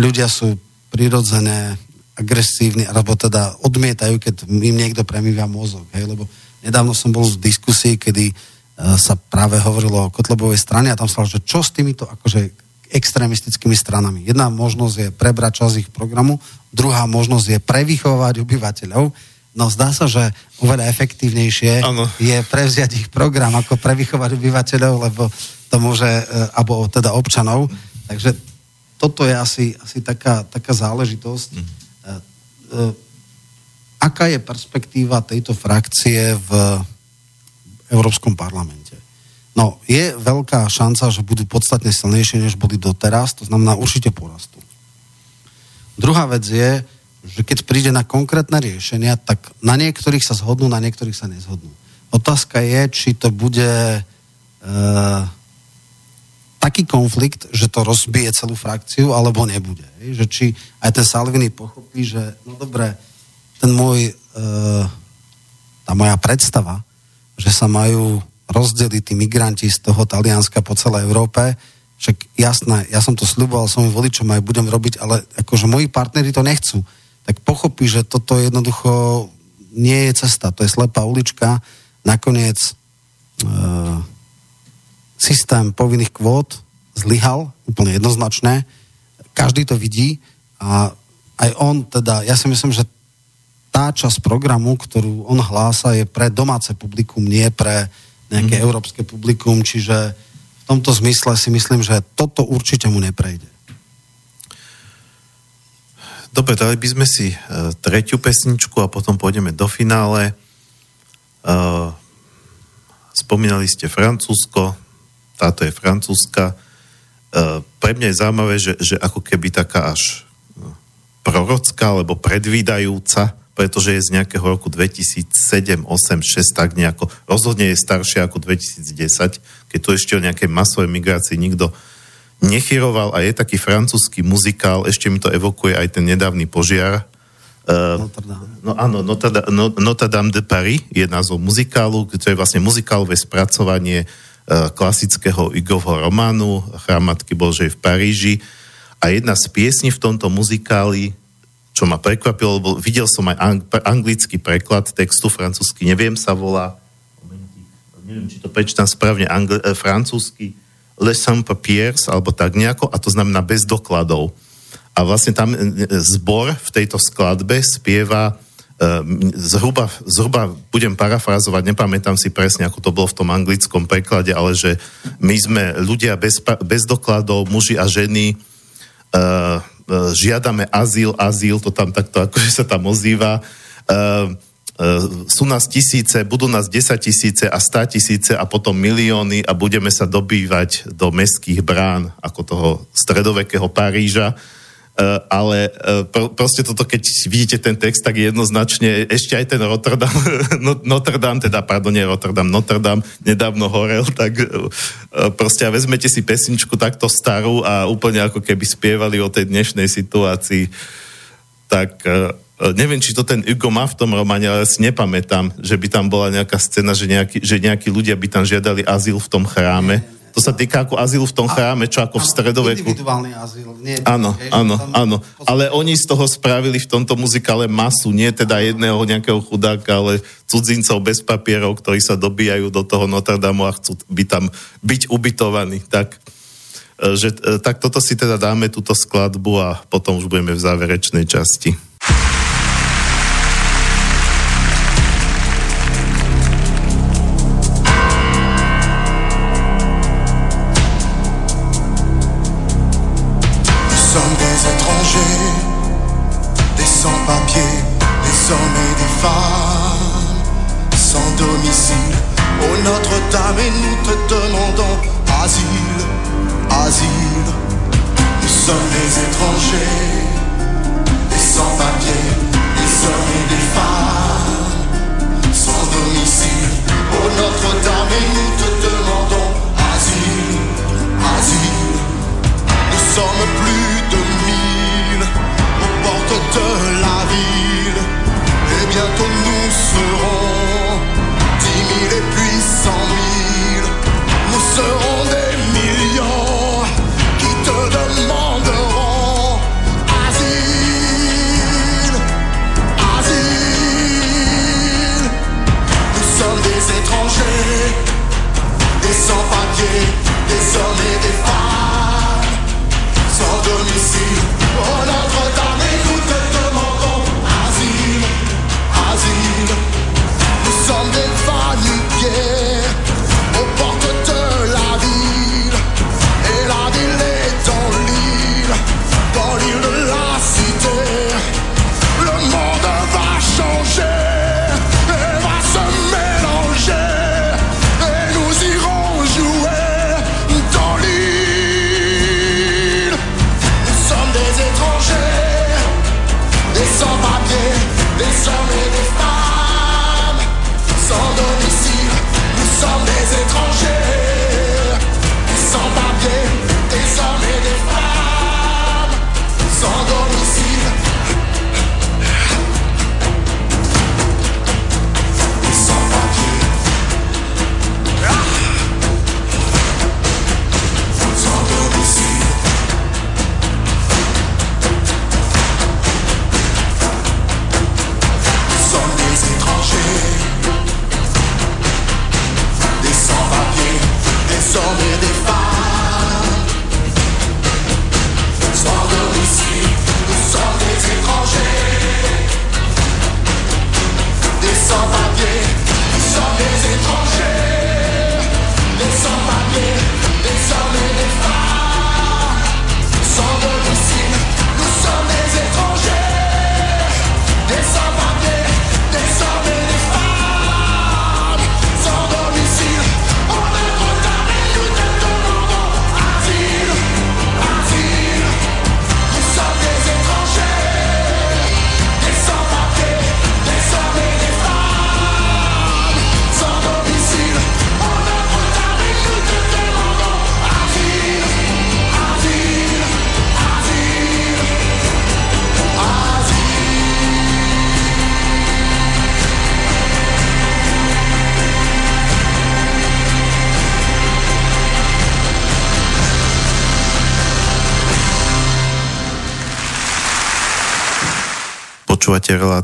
ľudia sú prirodzené agresívni, alebo teda odmietajú, keď im niekto premýva mozog, hej, lebo nedávno som bol v diskusii, kedy sa práve hovorilo o Kotlebovej strane a tam sa že čo s týmito akože extrémistickými stranami. Jedna možnosť je prebrať čas ich programu, druhá možnosť je prevychovať obyvateľov. No zdá sa, že oveľa efektívnejšie ano. je prevziať ich program, ako prevychovať obyvateľov, lebo to môže, e, alebo teda občanov. Takže toto je asi, asi taká, taká záležitosť. Mm. Aká je perspektíva tejto frakcie v Európskom parlamente? No, je veľká šanca, že budú podstatne silnejšie, než boli doteraz, to znamená určite porastú. Druhá vec je, že keď príde na konkrétne riešenia, tak na niektorých sa zhodnú, na niektorých sa nezhodnú. Otázka je, či to bude e, taký konflikt, že to rozbije celú frakciu, alebo nebude. Že či aj ten Salvini pochopí, že no dobre, ten môj, e, tá moja predstava, že sa majú rozdeliť tí migranti z toho Talianska po celej Európe. Však jasné, ja som to sľuboval svojim voličom aj budem robiť, ale akože moji partneri to nechcú. Tak pochopí, že toto jednoducho nie je cesta, to je slepá ulička. Nakoniec e, systém povinných kvót zlyhal, úplne jednoznačné. Každý to vidí a aj on teda, ja si myslím, že tá časť programu, ktorú on hlása, je pre domáce publikum, nie pre nejaké mm. európske publikum, čiže v tomto zmysle si myslím, že toto určite mu neprejde. Dobre, dali by sme si uh, tretiu pesničku a potom pôjdeme do finále. Uh, spomínali ste Francúzsko, táto je francúzska. Uh, pre mňa je zaujímavé, že, že ako keby taká až prorocká, alebo predvídajúca, pretože je z nejakého roku 2007, 8, 6, tak nejako, rozhodne je staršia ako 2010, keď tu ešte o nejakej masovej migrácii nikto nechyroval a je taký francúzsky muzikál, ešte mi to evokuje aj ten nedávny požiar. Uh, no áno, Notre, no, Notre Dame de Paris je názov muzikálu, to je vlastne muzikálové spracovanie uh, klasického Igovho románu Chrám Matky Božej v Paríži. A jedna z piesní v tomto muzikáli, čo ma prekvapilo, lebo videl som aj ang- anglický preklad textu, francúzsky, neviem sa volá, neviem, či to prečítam správne, angl- eh, francúzsky, le sans papiers, alebo tak nejako, a to znamená bez dokladov. A vlastne tam e, e, zbor v tejto skladbe spieva e, zhruba, zhruba budem parafrázovať, nepamätám si presne, ako to bolo v tom anglickom preklade, ale že my sme ľudia bez, bez dokladov, muži a ženy, uh, žiadame azyl, azyl, to tam takto akože sa tam ozýva. Uh, sú nás tisíce, budú nás 10 tisíce a 100 tisíce a potom milióny a budeme sa dobývať do mestských brán ako toho stredovekého Paríža. Uh, ale pr- proste toto, keď vidíte ten text, tak jednoznačne ešte aj ten Rotterdam, no, Notre Dame, teda, pardon, nie Rotterdam, Notre Dame nedávno horel, tak uh, proste a vezmete si pesničku takto starú a úplne ako keby spievali o tej dnešnej situácii, tak neviem, či to ten Hugo má v tom románe, ale si nepamätám, že by tam bola nejaká scéna, že nejakí, že nejakí ľudia by tam žiadali azyl v tom chráme. To sa týka ako azyl v tom chráme, čo ako v stredoveku. Individuálny azyl. Nie, áno, hej, áno, áno. Ale oni z toho spravili v tomto muzikále masu, nie teda jedného nejakého chudáka, ale cudzincov bez papierov, ktorí sa dobíjajú do toho Notre Dame a chcú by tam byť ubytovaní. Tak, e, že, e, tak toto si teda dáme, túto skladbu a potom už budeme v záverečnej časti. désormais des femmes sans domicile. Oh Notre-Dame, et nous te demandons asile, asile. Nous sommes des étrangers, des sans-papiers, et des femmes sans domicile. Oh Notre-Dame, et nous te demandons asile, asile. Nous sommes plus de bientôt nous serons dix mille et puis cent mille. Nous serons des millions qui te demanderont asile, asile. Nous sommes des étrangers, des sans-papiers, des hommes et des femmes, sans domicile. Oh Notre-Dame. yeah.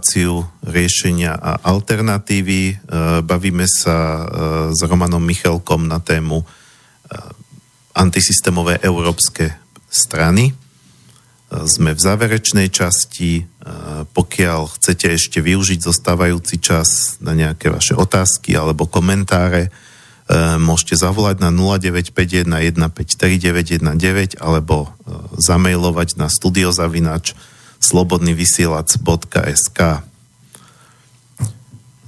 Reláciu riešenia a alternatívy. E, bavíme sa e, s Romanom Michalkom na tému e, antisystémové európske strany. Sme v záverečnej časti. Pokiaľ chcete ešte využiť zostávajúci čas na nejaké vaše otázky alebo komentáre, môžete zavolať na 0951 153 alebo zamailovať na studiozavinač slobodnyvysielac.sk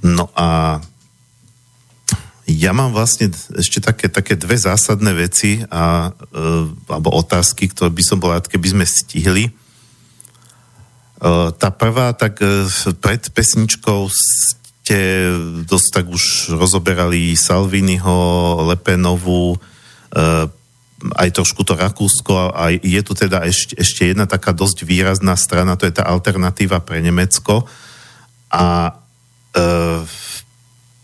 No a ja mám vlastne ešte také, také dve zásadné veci a, e, alebo otázky, ktoré by som bol rád, keby sme stihli. E, tá prvá, tak e, pred pesničkou ste dosť tak už rozoberali Salviniho, Lepenovú, aj trošku to Rakúsko a je tu teda ešte, ešte jedna taká dosť výrazná strana, to je tá alternatíva pre Nemecko. A e,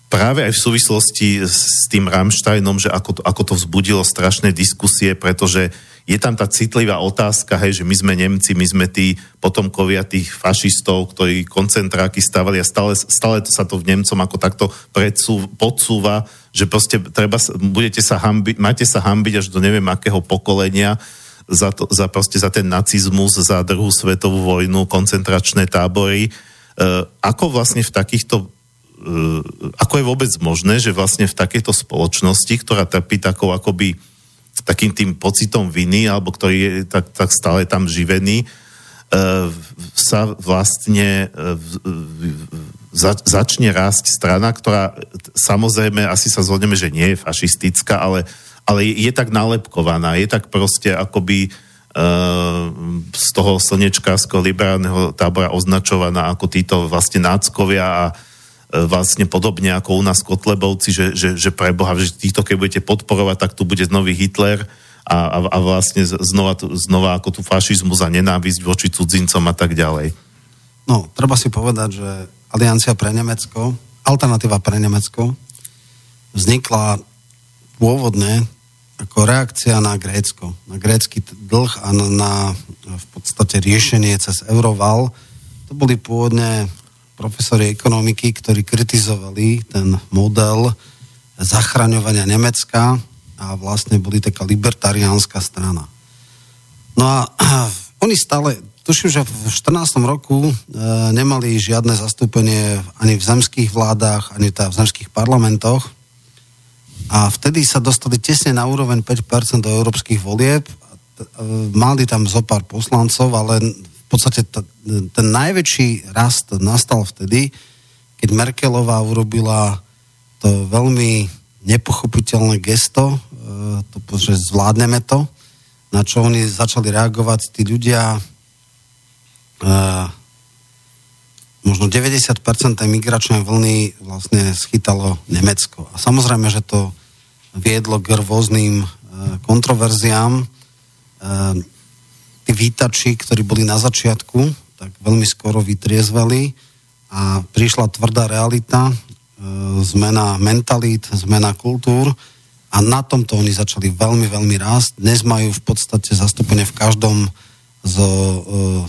práve aj v súvislosti s tým Rammsteinom, že ako to, ako to vzbudilo strašné diskusie, pretože je tam tá citlivá otázka, hej, že my sme Nemci, my sme tí potomkovia tých fašistov, ktorí koncentráky stavali a stále, stále sa to v Nemcom ako takto predsú, podsúva, že proste treba, budete sa hambiť, máte sa hambiť až do neviem akého pokolenia za, to, za, proste za ten nacizmus, za druhú svetovú vojnu, koncentračné tábory. E, ako vlastne v takýchto e, ako je vôbec možné, že vlastne v takejto spoločnosti, ktorá trpí takou akoby takým tým pocitom viny, alebo ktorý je tak, tak stále tam živený, e, sa vlastne e, za, začne rásť strana, ktorá samozrejme asi sa zhodneme, že nie je fašistická, ale, ale je, je tak nalepkovaná, je tak proste akoby e, z toho slnečkárskeho liberálneho tábora označovaná ako títo vlastne náckovia a E, vlastne podobne ako u nás Kotlebovci, že, že, že pre Boha, že týchto keď budete podporovať, tak tu bude nový Hitler a, a, a vlastne znova, znova ako tu fašizmus a nenávisť voči cudzincom a tak ďalej. No, treba si povedať, že Aliancia pre Nemecko, alternatíva pre Nemecko, vznikla pôvodne ako reakcia na Grécko, na grécky dlh a na, na v podstate riešenie cez Euroval. To boli pôvodne profesori ekonomiky, ktorí kritizovali ten model zachraňovania Nemecka a vlastne boli taká libertariánska strana. No a oni stále, tuším, že v 14. roku e, nemali žiadne zastúpenie ani v zemských vládach, ani teda v zemských parlamentoch a vtedy sa dostali tesne na úroveň 5% do európskych volieb. E, mali tam zo pár poslancov, ale v podstate t- ten najväčší rast nastal vtedy, keď Merkelová urobila to veľmi nepochopiteľné gesto, e, to, že zvládneme to, na čo oni začali reagovať tí ľudia možno 90% tej migračnej vlny vlastne schytalo Nemecko. A samozrejme, že to viedlo k rôznym e, kontroverziám. E, tí vítači, ktorí boli na začiatku, tak veľmi skoro vytriezvali a prišla tvrdá realita, e, zmena mentalít, zmena kultúr a na tomto oni začali veľmi, veľmi rásť. Dnes majú v podstate zastúpenie v každom zo e,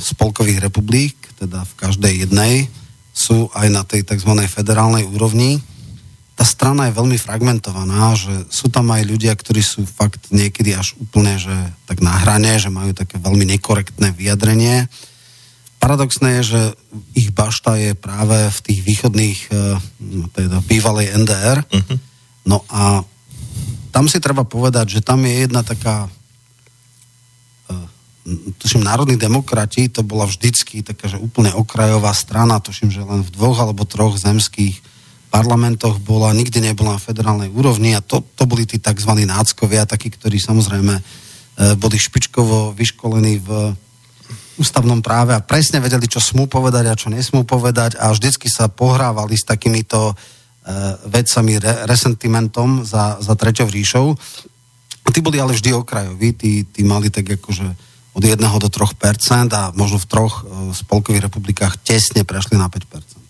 spolkových republik, teda v každej jednej, sú aj na tej tzv. federálnej úrovni tá strana je veľmi fragmentovaná, že sú tam aj ľudia, ktorí sú fakt niekedy až úplne, že tak na hrane, že majú také veľmi nekorektné vyjadrenie. paradoxné je, že ich bašta je práve v tých východných, teda bývalej NDR. Uh-huh. No a tam si treba povedať, že tam je jedna taká tuším, národní demokrati, to bola vždycky taká, že úplne okrajová strana, tuším, že len v dvoch alebo troch zemských parlamentoch bola, nikdy nebola na federálnej úrovni a to, to boli tí tzv. náckovia, takí, ktorí samozrejme e, boli špičkovo vyškolení v ústavnom práve a presne vedeli, čo smú povedať a čo nesmú povedať a vždycky sa pohrávali s takýmito e, vecami, re, resentimentom za, za treťou ríšou. A tí boli ale vždy okrajoví, tí, tí mali tak akože od 1 do 3% a možno v troch e, spolkových republikách tesne prešli na 5%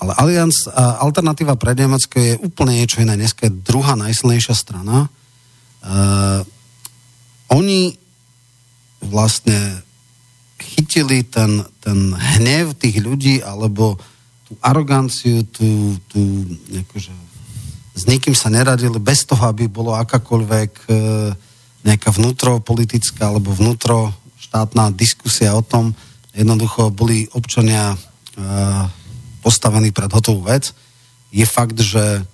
ale Allianz, alternatíva pre Nemecko je úplne niečo iné. Dneska je druhá najsilnejšia strana. Uh, oni vlastne chytili ten, ten hnev tých ľudí alebo tú aroganciu, tú, tú akože, s nikým sa neradili bez toho, aby bolo akákoľvek uh, nejaká vnútropolitická alebo vnútroštátna diskusia o tom, jednoducho boli občania uh, postavení pred hotovú vec. Je fakt, že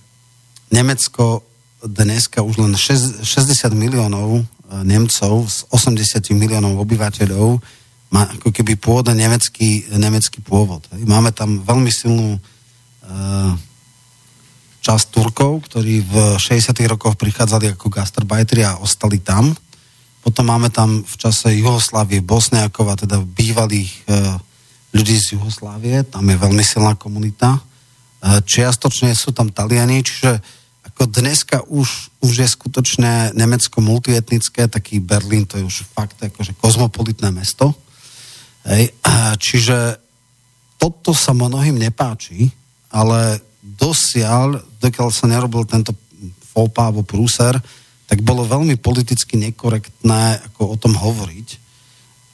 Nemecko dneska už len 60 miliónov uh, Nemcov z 80 miliónov obyvateľov má ako keby pôvodne nemecký, nemecký pôvod. Máme tam veľmi silnú uh, časť Turkov, ktorí v 60. rokoch prichádzali ako gastarbajteri a ostali tam. Potom máme tam v čase Juhoslávie Bosniakov a teda bývalých e, ľudí z Juhoslávie, tam je veľmi silná komunita. E, čiastočne sú tam Taliani, čiže ako dneska už, už je skutočne Nemecko multietnické, taký Berlín to je už fakt akože kozmopolitné mesto. Hej. Čiže toto sa mnohým nepáči, ale dosiaľ, dokiaľ sa nerobil tento fópa alebo prúser, tak bolo veľmi politicky nekorektné ako o tom hovoriť.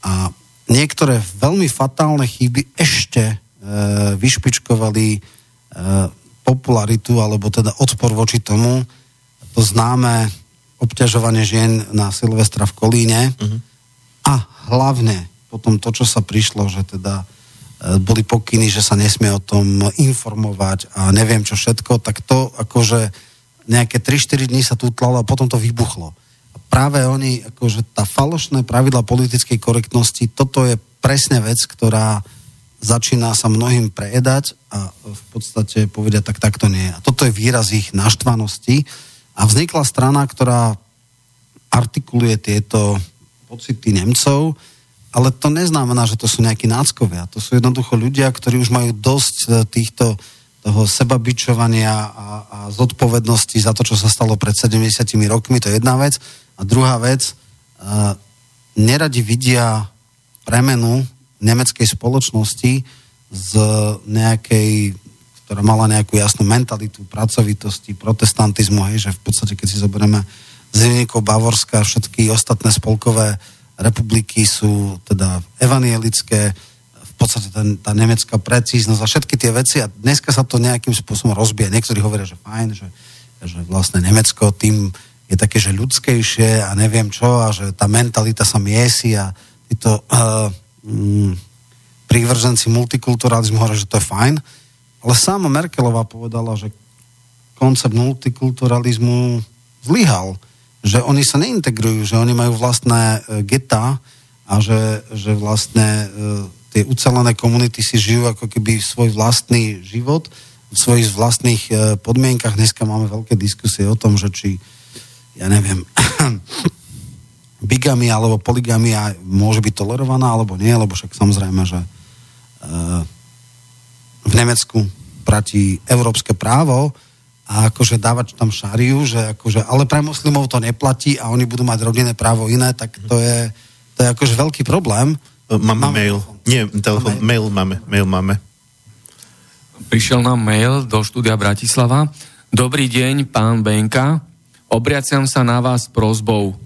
A niektoré veľmi fatálne chyby ešte e, vyšpičkovali e, popularitu alebo teda odpor voči tomu. To známe obťažovanie žien na Silvestra v Kolíne uh-huh. a hlavne potom to, čo sa prišlo, že teda boli pokyny, že sa nesmie o tom informovať a neviem čo všetko, tak to akože nejaké 3-4 dní sa tu tlalo a potom to vybuchlo. A práve oni, akože tá falošné pravidla politickej korektnosti, toto je presne vec, ktorá začína sa mnohým prejedať a v podstate povedia, tak takto nie. A toto je výraz ich naštvanosti a vznikla strana, ktorá artikuluje tieto pocity Nemcov, ale to neznamená, že to sú nejakí náckovia. To sú jednoducho ľudia, ktorí už majú dosť e, týchto toho sebabičovania a, a zodpovednosti za to, čo sa stalo pred 70 rokmi, to je jedna vec. A druhá vec, uh, neradi vidia premenu nemeckej spoločnosti z nejakej, ktorá mala nejakú jasnú mentalitu, pracovitosti, protestantizmu, hej, že v podstate, keď si zoberieme z Bavorska, všetky ostatné spolkové republiky sú teda evanielické, v podstate ten, tá nemecká precíznosť a všetky tie veci a dneska sa to nejakým spôsobom rozbije. Niektorí hovoria, že fajn, že, že vlastne Nemecko tým je také, že ľudskejšie a neviem čo a že tá mentalita sa miesi a títo uh, mm, prívrženci multikulturalizmu hovoria, že to je fajn. Ale sama Merkelová povedala, že koncept multikulturalizmu zlyhal že oni sa neintegrujú, že oni majú vlastné e, geta a že, že vlastne e, tie ucelené komunity si žijú ako keby svoj vlastný život v svojich vlastných e, podmienkach. Dneska máme veľké diskusie o tom, že či, ja neviem, bigamia alebo poligamia môže byť tolerovaná alebo nie, lebo však samozrejme, že v Nemecku platí európske právo, a akože dávať tam šariu, že akože, ale pre muslimov to neplatí a oni budú mať rodinné právo iné, tak to je, to je akože veľký problém. Máme, máme mail. Telefón. Nie, telefón, máme. mail máme, mail máme. Prišiel nám mail do štúdia Bratislava. Dobrý deň, pán Benka. Obriaciam sa na vás prozbou.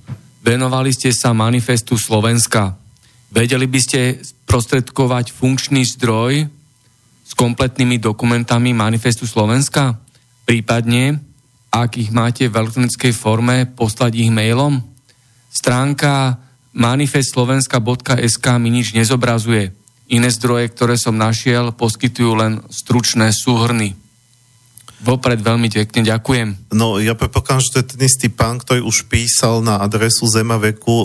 Venovali ste sa manifestu Slovenska. Vedeli by ste prostredkovať funkčný zdroj s kompletnými dokumentami manifestu Slovenska? Prípadne, ak ich máte v elektronickej forme, poslať ich mailom. Stránka manifestslovenska.sk mi nič nezobrazuje. Iné zdroje, ktoré som našiel, poskytujú len stručné súhrny. Vopred veľmi pekne ďakujem. No, ja predpokladám, že to je ten istý pán, ktorý už písal na adresu Zemaveku uh,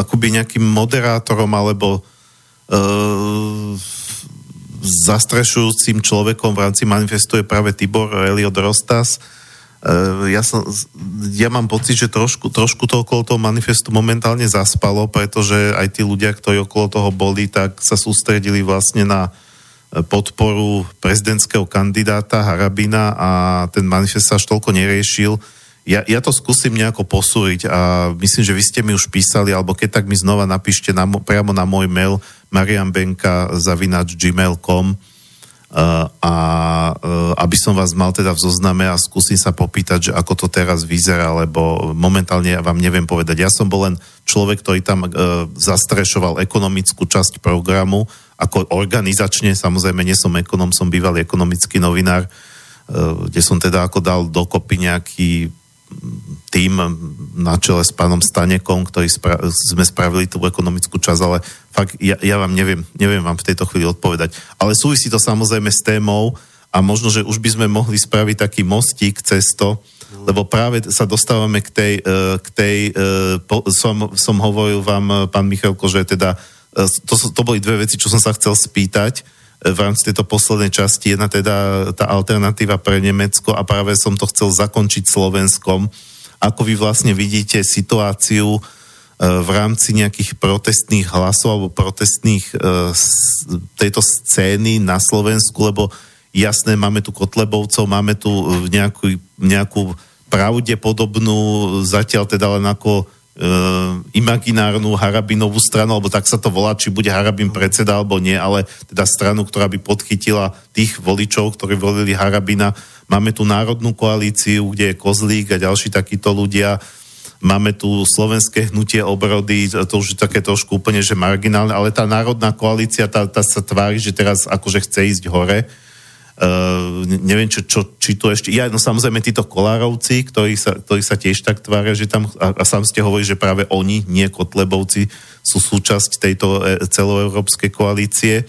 akoby nejakým moderátorom alebo uh, zastrešujúcim človekom v rámci manifestu je práve Tibor Eliot Rostas. Uh, ja, som, ja mám pocit, že trošku, trošku to okolo toho manifestu momentálne zaspalo, pretože aj tí ľudia, ktorí okolo toho boli, tak sa sústredili vlastne na podporu prezidentského kandidáta Harabina a ten manifest sa až toľko neriešil. Ja, ja to skúsim nejako posúriť a myslím, že vy ste mi už písali, alebo keď tak mi znova napíšte na, priamo na môj mail marianbenka.gmail.com a aby som vás mal teda v zozname a skúsim sa popýtať, že ako to teraz vyzerá, lebo momentálne vám neviem povedať. Ja som bol len človek, ktorý tam zastrešoval ekonomickú časť programu ako organizačne, samozrejme nie som ekonom, som bývalý ekonomický novinár, kde som teda ako dal dokopy nejaký tým na čele s pánom Stanekom, ktorý spra- sme spravili tú ekonomickú časť, ale fakt ja, ja vám neviem, neviem vám v tejto chvíli odpovedať. Ale súvisí to samozrejme s témou a možno, že už by sme mohli spraviť taký mostík cez to, lebo práve sa dostávame k tej, e, k tej e, po, som, som hovoril vám, pán Michalko, že teda e, to, to boli dve veci, čo som sa chcel spýtať v rámci tejto poslednej časti. Jedna teda tá alternatíva pre Nemecko a práve som to chcel zakončiť Slovenskom. Ako vy vlastne vidíte situáciu e, v rámci nejakých protestných hlasov alebo protestných e, tejto scény na Slovensku, lebo jasné, máme tu Kotlebovcov, máme tu nejakú, nejakú pravdepodobnú, zatiaľ teda len ako imaginárnu Harabinovú stranu, alebo tak sa to volá, či bude Harabin predseda alebo nie, ale teda stranu, ktorá by podchytila tých voličov, ktorí volili Harabina. Máme tu národnú koalíciu, kde je Kozlík a ďalší takíto ľudia. Máme tu slovenské hnutie obrody, to už je také trošku úplne, že marginálne, ale tá národná koalícia, tá, tá sa tvári, že teraz akože chce ísť hore. Uh, neviem, čo, čo, či tu ešte... Ja, no samozrejme títo kolárovci, ktorí sa, ktorí sa tiež tak tvária, že tam... A, a sám ste hovorili, že práve oni, nie Kotlebovci, sú súčasť tejto e, celoeurópskej koalície.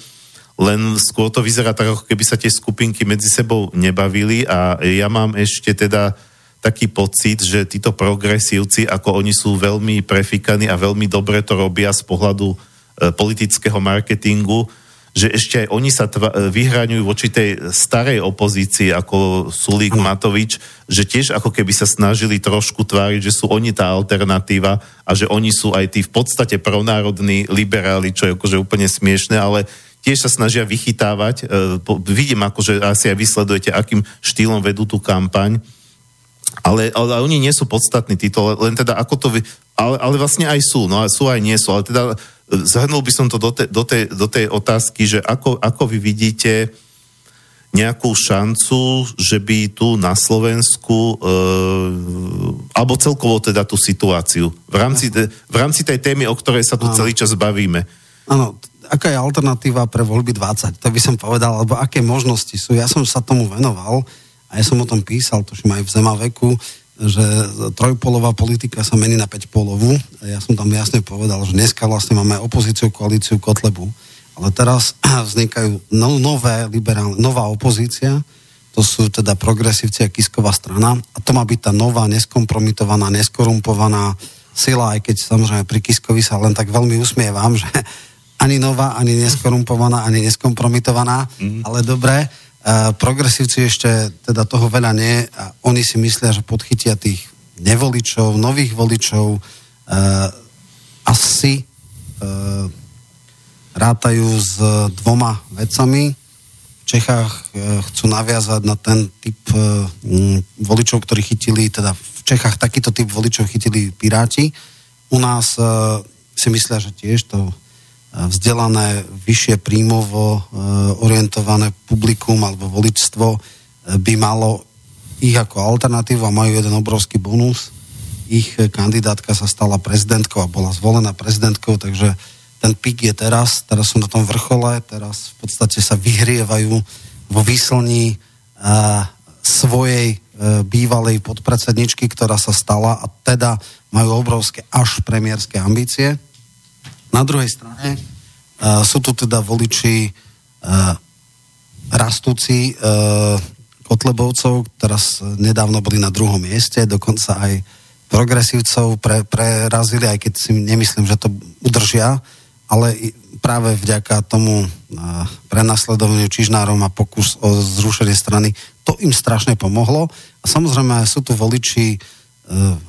Len skôr to vyzerá tak, ako keby sa tie skupinky medzi sebou nebavili a ja mám ešte teda taký pocit, že títo progresívci, ako oni sú veľmi prefikaní a veľmi dobre to robia z pohľadu e, politického marketingu, že ešte aj oni sa tva- vyhraňujú voči tej starej opozícii ako Sulík, ano. Matovič, že tiež ako keby sa snažili trošku tváriť, že sú oni tá alternatíva a že oni sú aj tí v podstate pronárodní liberáli, čo je akože úplne smiešne, ale tiež sa snažia vychytávať. E, po, vidím akože asi aj vysledujete, akým štýlom vedú tú kampaň. Ale, ale oni nie sú podstatní títo, len teda ako to vy, ale, ale vlastne aj sú, no a sú aj nie sú, ale teda zhrnul by som to do, te, do, tej, do tej otázky, že ako, ako vy vidíte nejakú šancu, že by tu na Slovensku, e, alebo celkovo teda tú situáciu, v rámci, v rámci tej témy, o ktorej sa tu ano. celý čas bavíme. Áno, aká je alternatíva pre voľby 20, to by som povedal, alebo aké možnosti sú. Ja som sa tomu venoval a ja som o tom písal, tuším aj v Zemaveku, že trojpolová politika sa mení na päťpolovú. Ja som tam jasne povedal, že dneska vlastne máme opozíciu, koalíciu, Kotlebu. Ale teraz vznikajú no, nové liberálne, nová opozícia, to sú teda progresívci a Kisková strana a to má byť tá nová, neskompromitovaná, neskorumpovaná sila, aj keď samozrejme pri Kiskovi sa len tak veľmi usmievam, že ani nová, ani neskorumpovaná, ani neskompromitovaná, mm. ale dobre, progresívci ešte teda toho veľa nie a oni si myslia, že podchytia tých nevoličov, nových voličov, uh, asi uh, rátajú s dvoma vecami. V Čechách uh, chcú naviazať na ten typ voličov, ktorí chytili, teda v Čechách takýto typ voličov chytili Piráti. U nás si myslia, že tiež to vzdelané, vyššie príjmovo e, orientované publikum alebo voličstvo e, by malo ich ako alternatívu a majú jeden obrovský bonus. Ich kandidátka sa stala prezidentkou a bola zvolená prezidentkou, takže ten pik je teraz, teraz sú na tom vrchole, teraz v podstate sa vyhrievajú vo výslní uh, svojej bývalej podpredsedničky, ktorá sa stala a teda majú obrovské až premiérske ambície. Na druhej strane sú tu teda voliči rastúci Kotlebovcov, teraz nedávno boli na druhom mieste, dokonca aj progresívcov pre, prerazili, aj keď si nemyslím, že to udržia, ale práve vďaka tomu prenasledovaniu Čižnárom a pokus o zrušenie strany, to im strašne pomohlo. A samozrejme sú tu voliči e,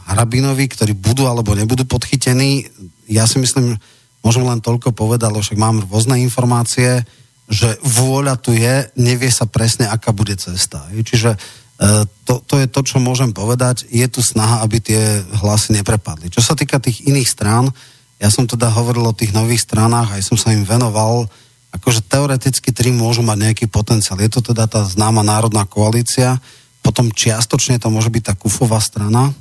Harabinovi, ktorí budú alebo nebudú podchytení. Ja si myslím, môžem len toľko povedať, ale však mám rôzne informácie, že vôľa tu je, nevie sa presne, aká bude cesta. Čiže e, to, to je to, čo môžem povedať. Je tu snaha, aby tie hlasy neprepadli. Čo sa týka tých iných strán, ja som teda hovoril o tých nových stranách, aj som sa im venoval, akože teoreticky tri môžu mať nejaký potenciál. Je to teda tá známa národná koalícia, potom čiastočne to môže byť tá kufová strana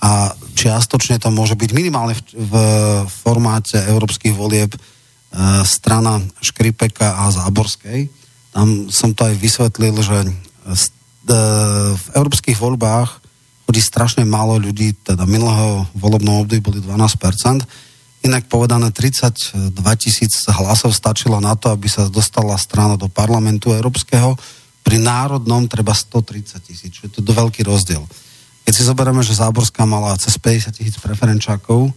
a čiastočne to môže byť minimálne v, v formáte európskych volieb e, strana Škripeka a Záborskej. Tam som to aj vysvetlil, že e, v európskych voľbách chodí strašne málo ľudí, teda minulého volebného období boli 12%, Inak povedané, 32 tisíc hlasov stačilo na to, aby sa dostala strana do parlamentu európskeho. Pri národnom treba 130 tisíc, čo je to veľký rozdiel. Keď si zoberieme, že Záborská mala cez 50 tisíc preferenčákov,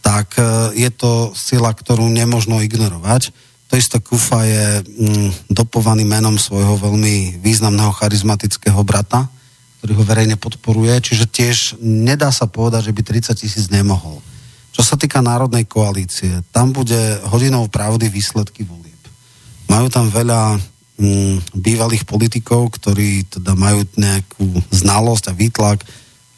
tak e, je to sila, ktorú nemožno ignorovať. To isté Kufa je mm, dopovaný menom svojho veľmi významného charizmatického brata, ktorý ho verejne podporuje, čiže tiež nedá sa povedať, že by 30 tisíc nemohol. Čo sa týka Národnej koalície, tam bude hodinou pravdy výsledky volieb. Majú tam veľa bývalých politikov, ktorí teda majú nejakú znalosť a výtlak,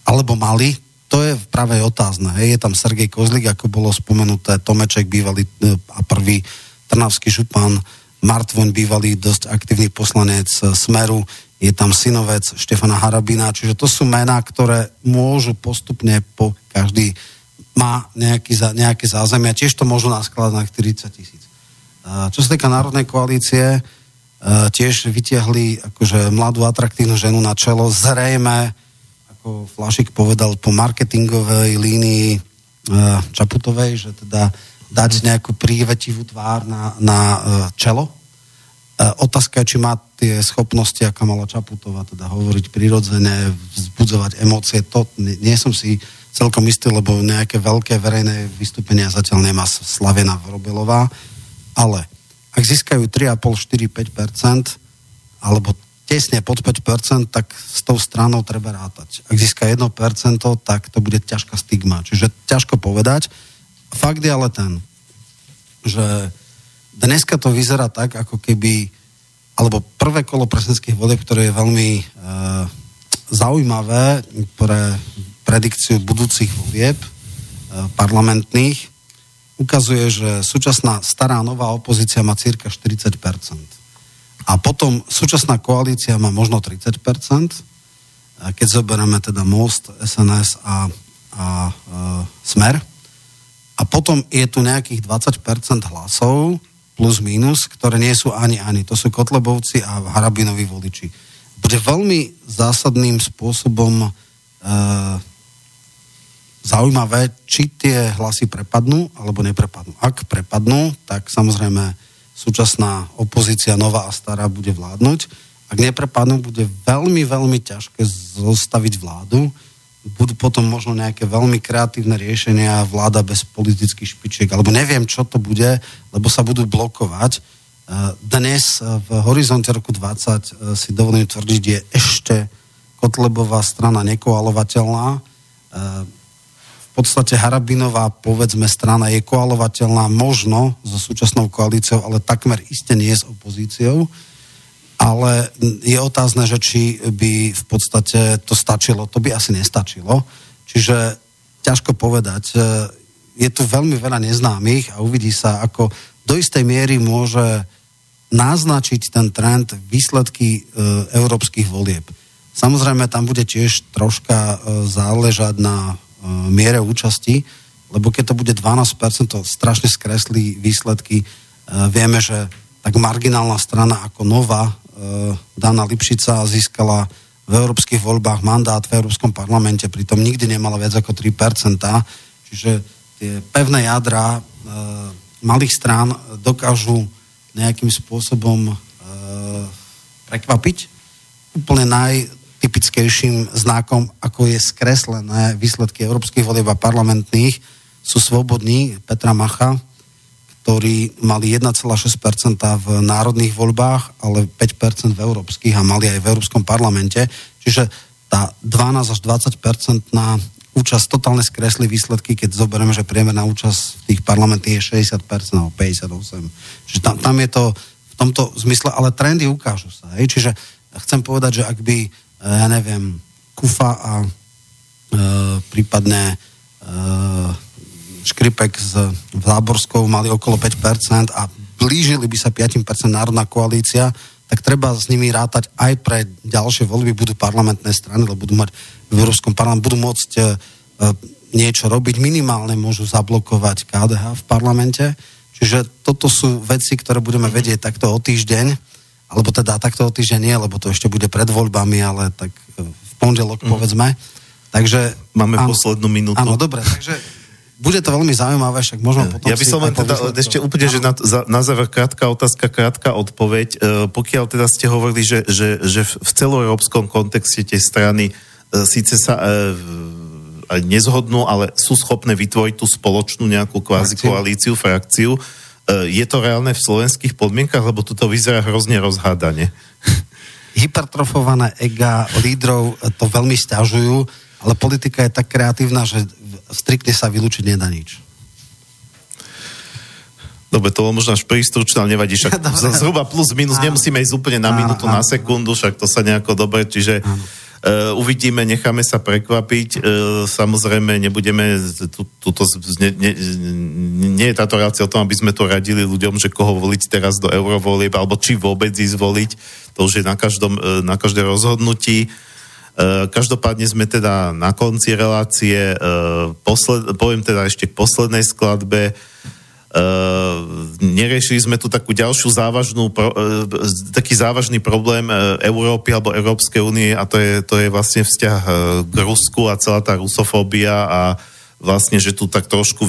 alebo mali, to je práve otázne. Hej. Je tam Sergej Kozlik, ako bolo spomenuté, Tomeček, bývalý e, a prvý trnavský župan, Martvon, bývalý dosť aktívny poslanec e, Smeru, je tam synovec Štefana Harabina, čiže to sú mená, ktoré môžu postupne po každý má nejaký, nejaké zázemie a tiež to môžu naskladať na 40 tisíc. Čo sa týka Národnej koalície, tiež vytiahli akože mladú atraktívnu ženu na čelo, zrejme, ako Flašik povedal, po marketingovej línii Čaputovej, že teda dať nejakú prívetivú tvár na, na čelo. Otázka je, či má tie schopnosti, aká mala Čaputová, teda hovoriť prirodzene, vzbudzovať emócie, to nie som si celkom istý, lebo nejaké veľké verejné vystúpenia zatiaľ nemá Slavena Vrobelová, ale ak získajú 3,5-4-5%, alebo tesne pod 5%, tak s tou stranou treba rátať. Ak získa 1%, tak to bude ťažká stigma. Čiže ťažko povedať. Fakt je ale ten, že dneska to vyzerá tak, ako keby, alebo prvé kolo prezidentských volieb, ktoré je veľmi e, zaujímavé pre predikciu budúcich volieb e, parlamentných, ukazuje, že súčasná stará nová opozícia má cirka 40%. A potom súčasná koalícia má možno 30%, keď zoberieme teda Most, SNS a, a, e, Smer. A potom je tu nejakých 20% hlasov, plus minus, ktoré nie sú ani ani. To sú Kotlebovci a Harabinovi voliči. Bude veľmi zásadným spôsobom e, zaujímavé, či tie hlasy prepadnú alebo neprepadnú. Ak prepadnú, tak samozrejme súčasná opozícia nová a stará bude vládnuť. Ak neprepadnú, bude veľmi, veľmi ťažké zostaviť vládu. Budú potom možno nejaké veľmi kreatívne riešenia, vláda bez politických špičiek, alebo neviem, čo to bude, lebo sa budú blokovať. E, dnes v horizonte roku 20 e, si dovolím tvrdiť, je ešte Kotlebová strana nekoalovateľná v podstate Harabinová, povedzme, strana je koalovateľná možno so súčasnou koalíciou, ale takmer iste nie s opozíciou. Ale je otázne, že či by v podstate to stačilo. To by asi nestačilo. Čiže ťažko povedať. Je tu veľmi veľa neznámych a uvidí sa, ako do istej miery môže naznačiť ten trend výsledky e, európskych volieb. Samozrejme, tam bude tiež troška e, záležať na E, miere účasti, lebo keď to bude 12%, to strašne skreslí výsledky. E, vieme, že tak marginálna strana ako Nova, e, Dana Lipšica získala v európskych voľbách mandát v Európskom parlamente, pritom nikdy nemala viac ako 3%, čiže tie pevné jadra malých strán dokážu nejakým spôsobom e, prekvapiť. Úplne najtypickejším znakom, ako je skreslené výsledky európskych volieb a parlamentných, sú svobodní Petra Macha, ktorí mali 1,6% v národných voľbách, ale 5% v európskych a mali aj v Európskom parlamente. Čiže tá 12 až 20% na účasť totálne skresli výsledky, keď zoberieme, že priemerná účasť v tých parlamentných je 60% alebo 58%. Čiže tam, tam je to v tomto zmysle, ale trendy ukážu sa. Hej? Čiže chcem povedať, že ak by, ja neviem, Kufa a e, prípadne e, Škripek s Záborskou mali okolo 5% a blížili by sa 5% národná koalícia, tak treba s nimi rátať aj pre ďalšie voľby, budú parlamentné strany, lebo budú mať v Európskom parlamente, budú môcť e, niečo robiť, minimálne môžu zablokovať KDH v parlamente. Čiže toto sú veci, ktoré budeme vedieť takto o týždeň, alebo teda takto týždeň nie, lebo to ešte bude pred voľbami, ale tak e, v pondelok mm. povedzme. Takže... Máme áno, poslednú minútu. Áno, dobre, takže bude to veľmi zaujímavé, však môžeme potom... Ja by som len teda, ešte úplne, že na, za, na záver krátka otázka, krátka odpoveď. E, pokiaľ teda ste hovorili, že, že, že v celoeurópskom kontexte tie strany e, síce sa e, nezhodnú, ale sú schopné vytvoriť tú spoločnú nejakú kvázi koalíciu, frakciu. E, je to reálne v slovenských podmienkach, lebo toto vyzerá hrozne rozhádane. Hypertrofované ega lídrov to veľmi stiažujú, ale politika je tak kreatívna, že striktne sa vylúčiť nedá nič. Dobre, to možno až prístručné, ale nevadí, však zhruba plus minus, áno. nemusíme ísť úplne na minútu, na sekundu, však to sa nejako dobre, čiže uh, uvidíme, necháme sa prekvapiť, uh, samozrejme nebudeme, tu, tuto, ne, ne, nie je táto relácia o tom, aby sme to radili ľuďom, že koho voliť teraz do eurovolieb, alebo či vôbec ísť voliť, to už je na, každom, uh, na každé rozhodnutí. Každopádne sme teda na konci relácie, posled, poviem teda ešte k poslednej skladbe, neriešili sme tu takú ďalšiu závažnú, uh, taký závažný problém uh, Európy alebo Európskej únie a to je, to je vlastne vzťah uh, k Rusku a celá tá rusofóbia a vlastne, že tu tak trošku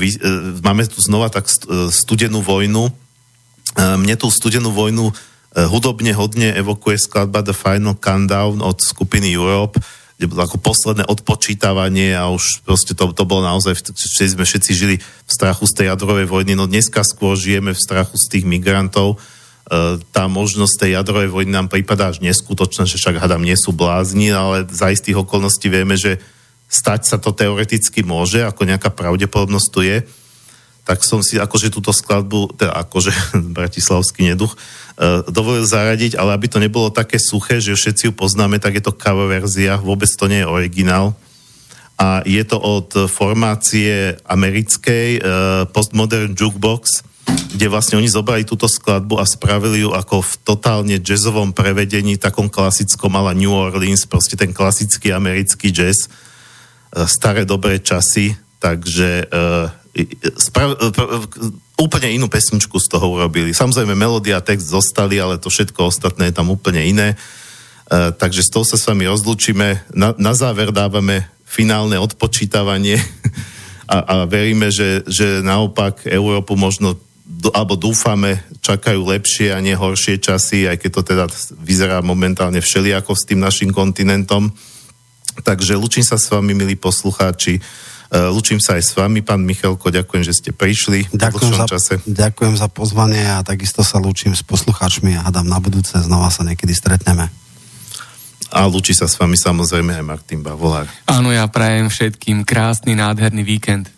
máme tu znova tak st, studenú vojnu. Uh, mne tú studenú vojnu hudobne hodne evokuje skladba The Final Countdown od skupiny Europe, ako posledné odpočítavanie a už proste to, to bolo naozaj, že sme všetci žili v strachu z tej jadrovej vojny, no dneska skôr žijeme v strachu z tých migrantov. E, tá možnosť tej jadrovej vojny nám prípada až neskutočná, že však hadam nie sú blázni, ale za istých okolností vieme, že stať sa to teoreticky môže, ako nejaká pravdepodobnosť tu je tak som si akože túto skladbu, teda akože bratislavský neduch, uh, dovolil zaradiť, ale aby to nebolo také suché, že všetci ju poznáme, tak je to cover verzia, vôbec to nie je originál. A je to od formácie americkej uh, Postmodern Jukebox, kde vlastne oni zobrali túto skladbu a spravili ju ako v totálne jazzovom prevedení, takom klasickom ale New Orleans, proste ten klasický americký jazz, uh, staré dobré časy, takže uh, spra- úplne inú pesničku z toho urobili. Samozrejme, melódia a text zostali, ale to všetko ostatné je tam úplne iné. Uh, takže z toho sa s vami rozlučíme. Na, na záver dávame finálne odpočítavanie a, a veríme, že, že naopak Európu možno alebo dúfame, čakajú lepšie a nie horšie časy, aj keď to teda vyzerá momentálne všelijako s tým našim kontinentom. Takže lučím sa s vami, milí poslucháči. Eh, Lučím sa aj s vami, pán Michalko, ďakujem, že ste prišli ďakujem za, čase. Ďakujem za pozvanie a takisto sa lúčim s poslucháčmi a hádam na budúce, znova sa niekedy stretneme. A lúči sa s vami samozrejme aj Martin Bavolár. Áno, ja prajem všetkým krásny, nádherný víkend.